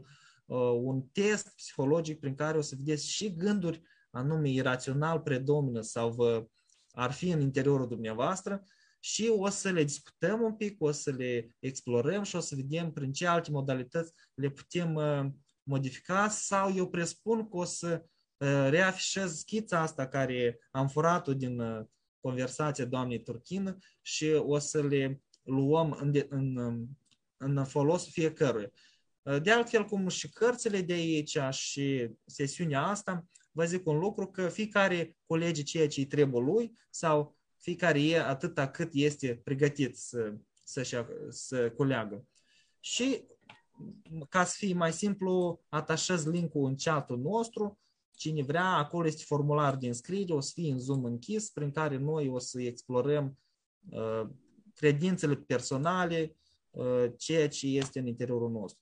uh, un test psihologic prin care o să vedeți și gânduri anume irațional predomină sau vă ar fi în interiorul dumneavoastră și o să le discutăm un pic, o să le explorăm și o să vedem prin ce alte modalități le putem uh, modifica sau eu presupun că o să uh, reafișez schița asta care am furat-o din uh, conversația doamnei Turchină și o să le luăm în, în, um, în folosul fiecăruia. De altfel cum și cărțile de aici și sesiunea asta, vă zic un lucru, că fiecare culege ceea ce îi trebuie lui sau fiecare e atâta cât este pregătit să, să, să culeagă. Și ca să fie mai simplu, atașez linkul în chatul nostru, cine vrea, acolo este formular de înscriere, o să fie în Zoom închis, prin care noi o să explorăm uh, credințele personale, uh, ceea ce este în interiorul nostru.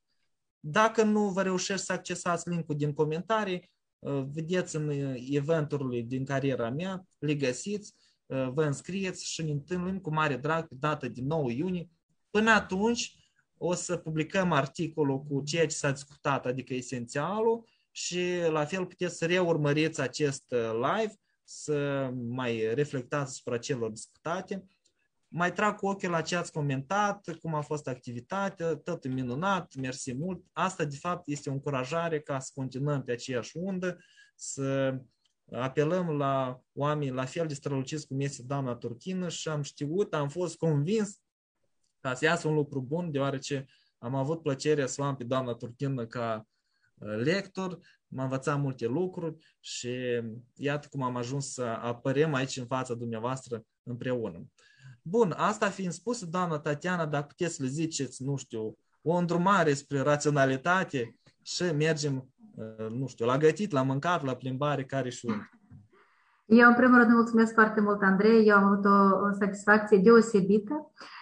Dacă nu vă reușești să accesați linkul din comentarii, uh, vedeți în eventurile din cariera mea, le găsiți, uh, vă înscrieți și ne întâlnim cu mare drag pe data de 9 iunie. Până atunci, o să publicăm articolul cu ceea ce s-a discutat, adică esențialul, și la fel puteți să reurmăriți acest uh, live, să mai reflectați asupra celor discutate. Mai trag cu ochii la ce ați comentat, cum a fost activitatea, tot minunat, mersi mult. Asta, de fapt, este o încurajare ca să continuăm pe aceeași undă, să apelăm la oameni la fel de străluciți cum este doamna Turchină și am știut, am fost convins ca să iasă un lucru bun, deoarece am avut plăcerea să o am pe doamna Turchină ca uh, lector, m-a învățat multe lucruri și iată cum am ajuns să apărem aici în fața dumneavoastră împreună. Bun, asta fiind spus, doamna Tatiana, dacă puteți să le ziceți, nu știu, o îndrumare spre raționalitate și mergem, uh, nu știu, la gătit, la mâncat, la plimbare, care și unde.
Eu, în primul rând, mulțumesc foarte mult, Andrei. Eu am avut o, o satisfacție deosebită. Uh,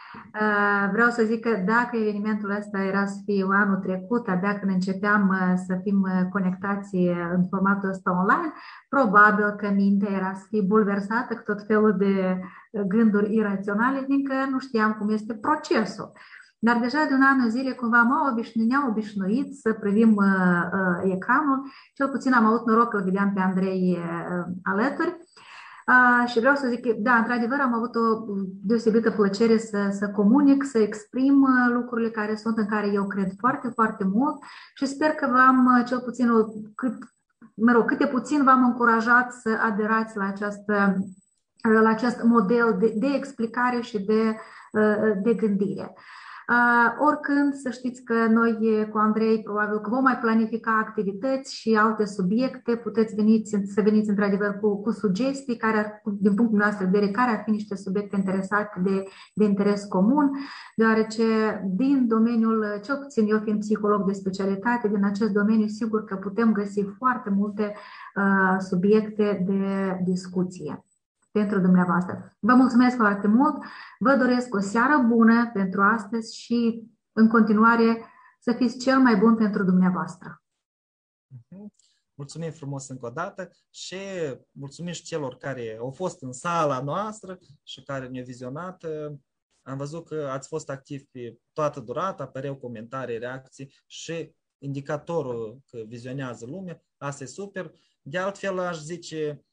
vreau să zic că dacă evenimentul ăsta era să fie anul trecut, abia când începeam uh, să fim uh, conectați în formatul ăsta online, probabil că mintea era să fie bulversată cu tot felul de gânduri iraționale, fiindcă nu știam cum este procesul. Dar deja de un an în zile cumva m-au obișnuit, ne-au obișnuit să privim uh, uh, ecranul. Cel puțin am avut noroc că îl vedeam pe Andrei uh, alături Uh, și vreau să zic că, da, într-adevăr, am avut o deosebită plăcere să, să comunic, să exprim uh, lucrurile care sunt, în care eu cred foarte, foarte mult și sper că v-am, uh, cel puțin, o, cât, mă rog, câte puțin v-am încurajat să aderați la, această, la acest model de, de explicare și de, de gândire. Uh, oricând, să știți că noi cu Andrei probabil că vom mai planifica activități și alte subiecte. Puteți veniți, să veniți într-adevăr cu, cu sugestii care ar, din punctul nostru de vedere, care ar fi niște subiecte interesate de, de interes comun, deoarece din domeniul, cel puțin eu fiind psiholog de specialitate, din acest domeniu sigur că putem găsi foarte multe uh, subiecte de discuție pentru dumneavoastră. Vă mulțumesc foarte mult, vă doresc o seară bună pentru astăzi și în continuare să fiți cel mai bun pentru dumneavoastră.
Mhm. Mulțumim frumos încă o dată și mulțumim și celor care au fost în sala noastră și care ne-au vizionat. Am văzut că ați fost activi pe toată durata, apăreau comentarii, reacții și indicatorul că vizionează lumea. Asta e super. De altfel, aș zice,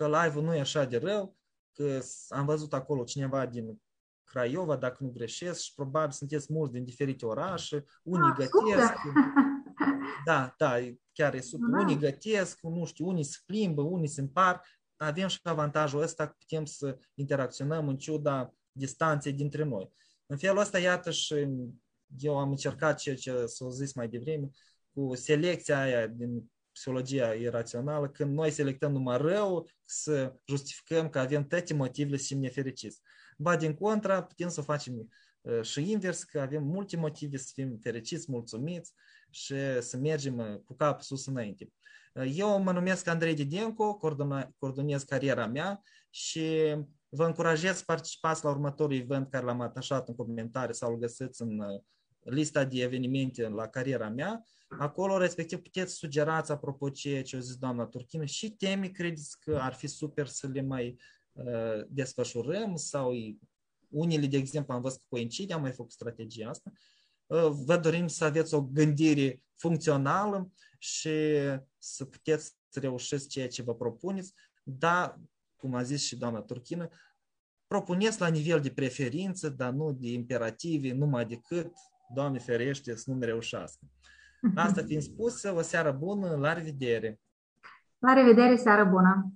că live-ul nu e așa de rău, că am văzut acolo cineva din Craiova, dacă nu greșesc, și probabil sunteți mulți din diferite orașe, unii ah, gătesc. *laughs* Da, da, chiar e super. Da. Unii gătesc, nu știu, unii se plimbă, unii se împar. Avem și avantajul ăsta că putem să interacționăm în ciuda distanței dintre noi. În felul ăsta, iată și eu am încercat ceea ce s-a zis mai devreme, cu selecția aia din psihologia irațională, când noi selectăm numai rău, să justificăm că avem toate motivele să fim nefericiți. Ba din contra, putem să facem uh, și invers, că avem multe motive să fim fericiți, mulțumiți și să mergem uh, cu capul sus înainte. Uh, eu mă numesc Andrei Didenco, coordonez cariera mea și vă încurajez să participați la următorul event care l-am atașat în comentarii sau îl găsiți în lista de evenimente la cariera mea. Acolo, respectiv, puteți sugerați, apropo ce, ce a zis doamna Turchină, și teme credeți că ar fi super să le mai uh, desfășurăm sau unele, de exemplu, am văzut că coincide, am mai făcut strategia asta. Uh, vă dorim să aveți o gândire funcțională și să puteți să reușiți ceea ce vă propuneți, dar, cum a zis și doamna Turchină, propuneți la nivel de preferință, dar nu de imperative, numai decât, Doamne ferește, să nu reușească. Asta fiind spus, o seară bună, la revedere!
La revedere, seară bună!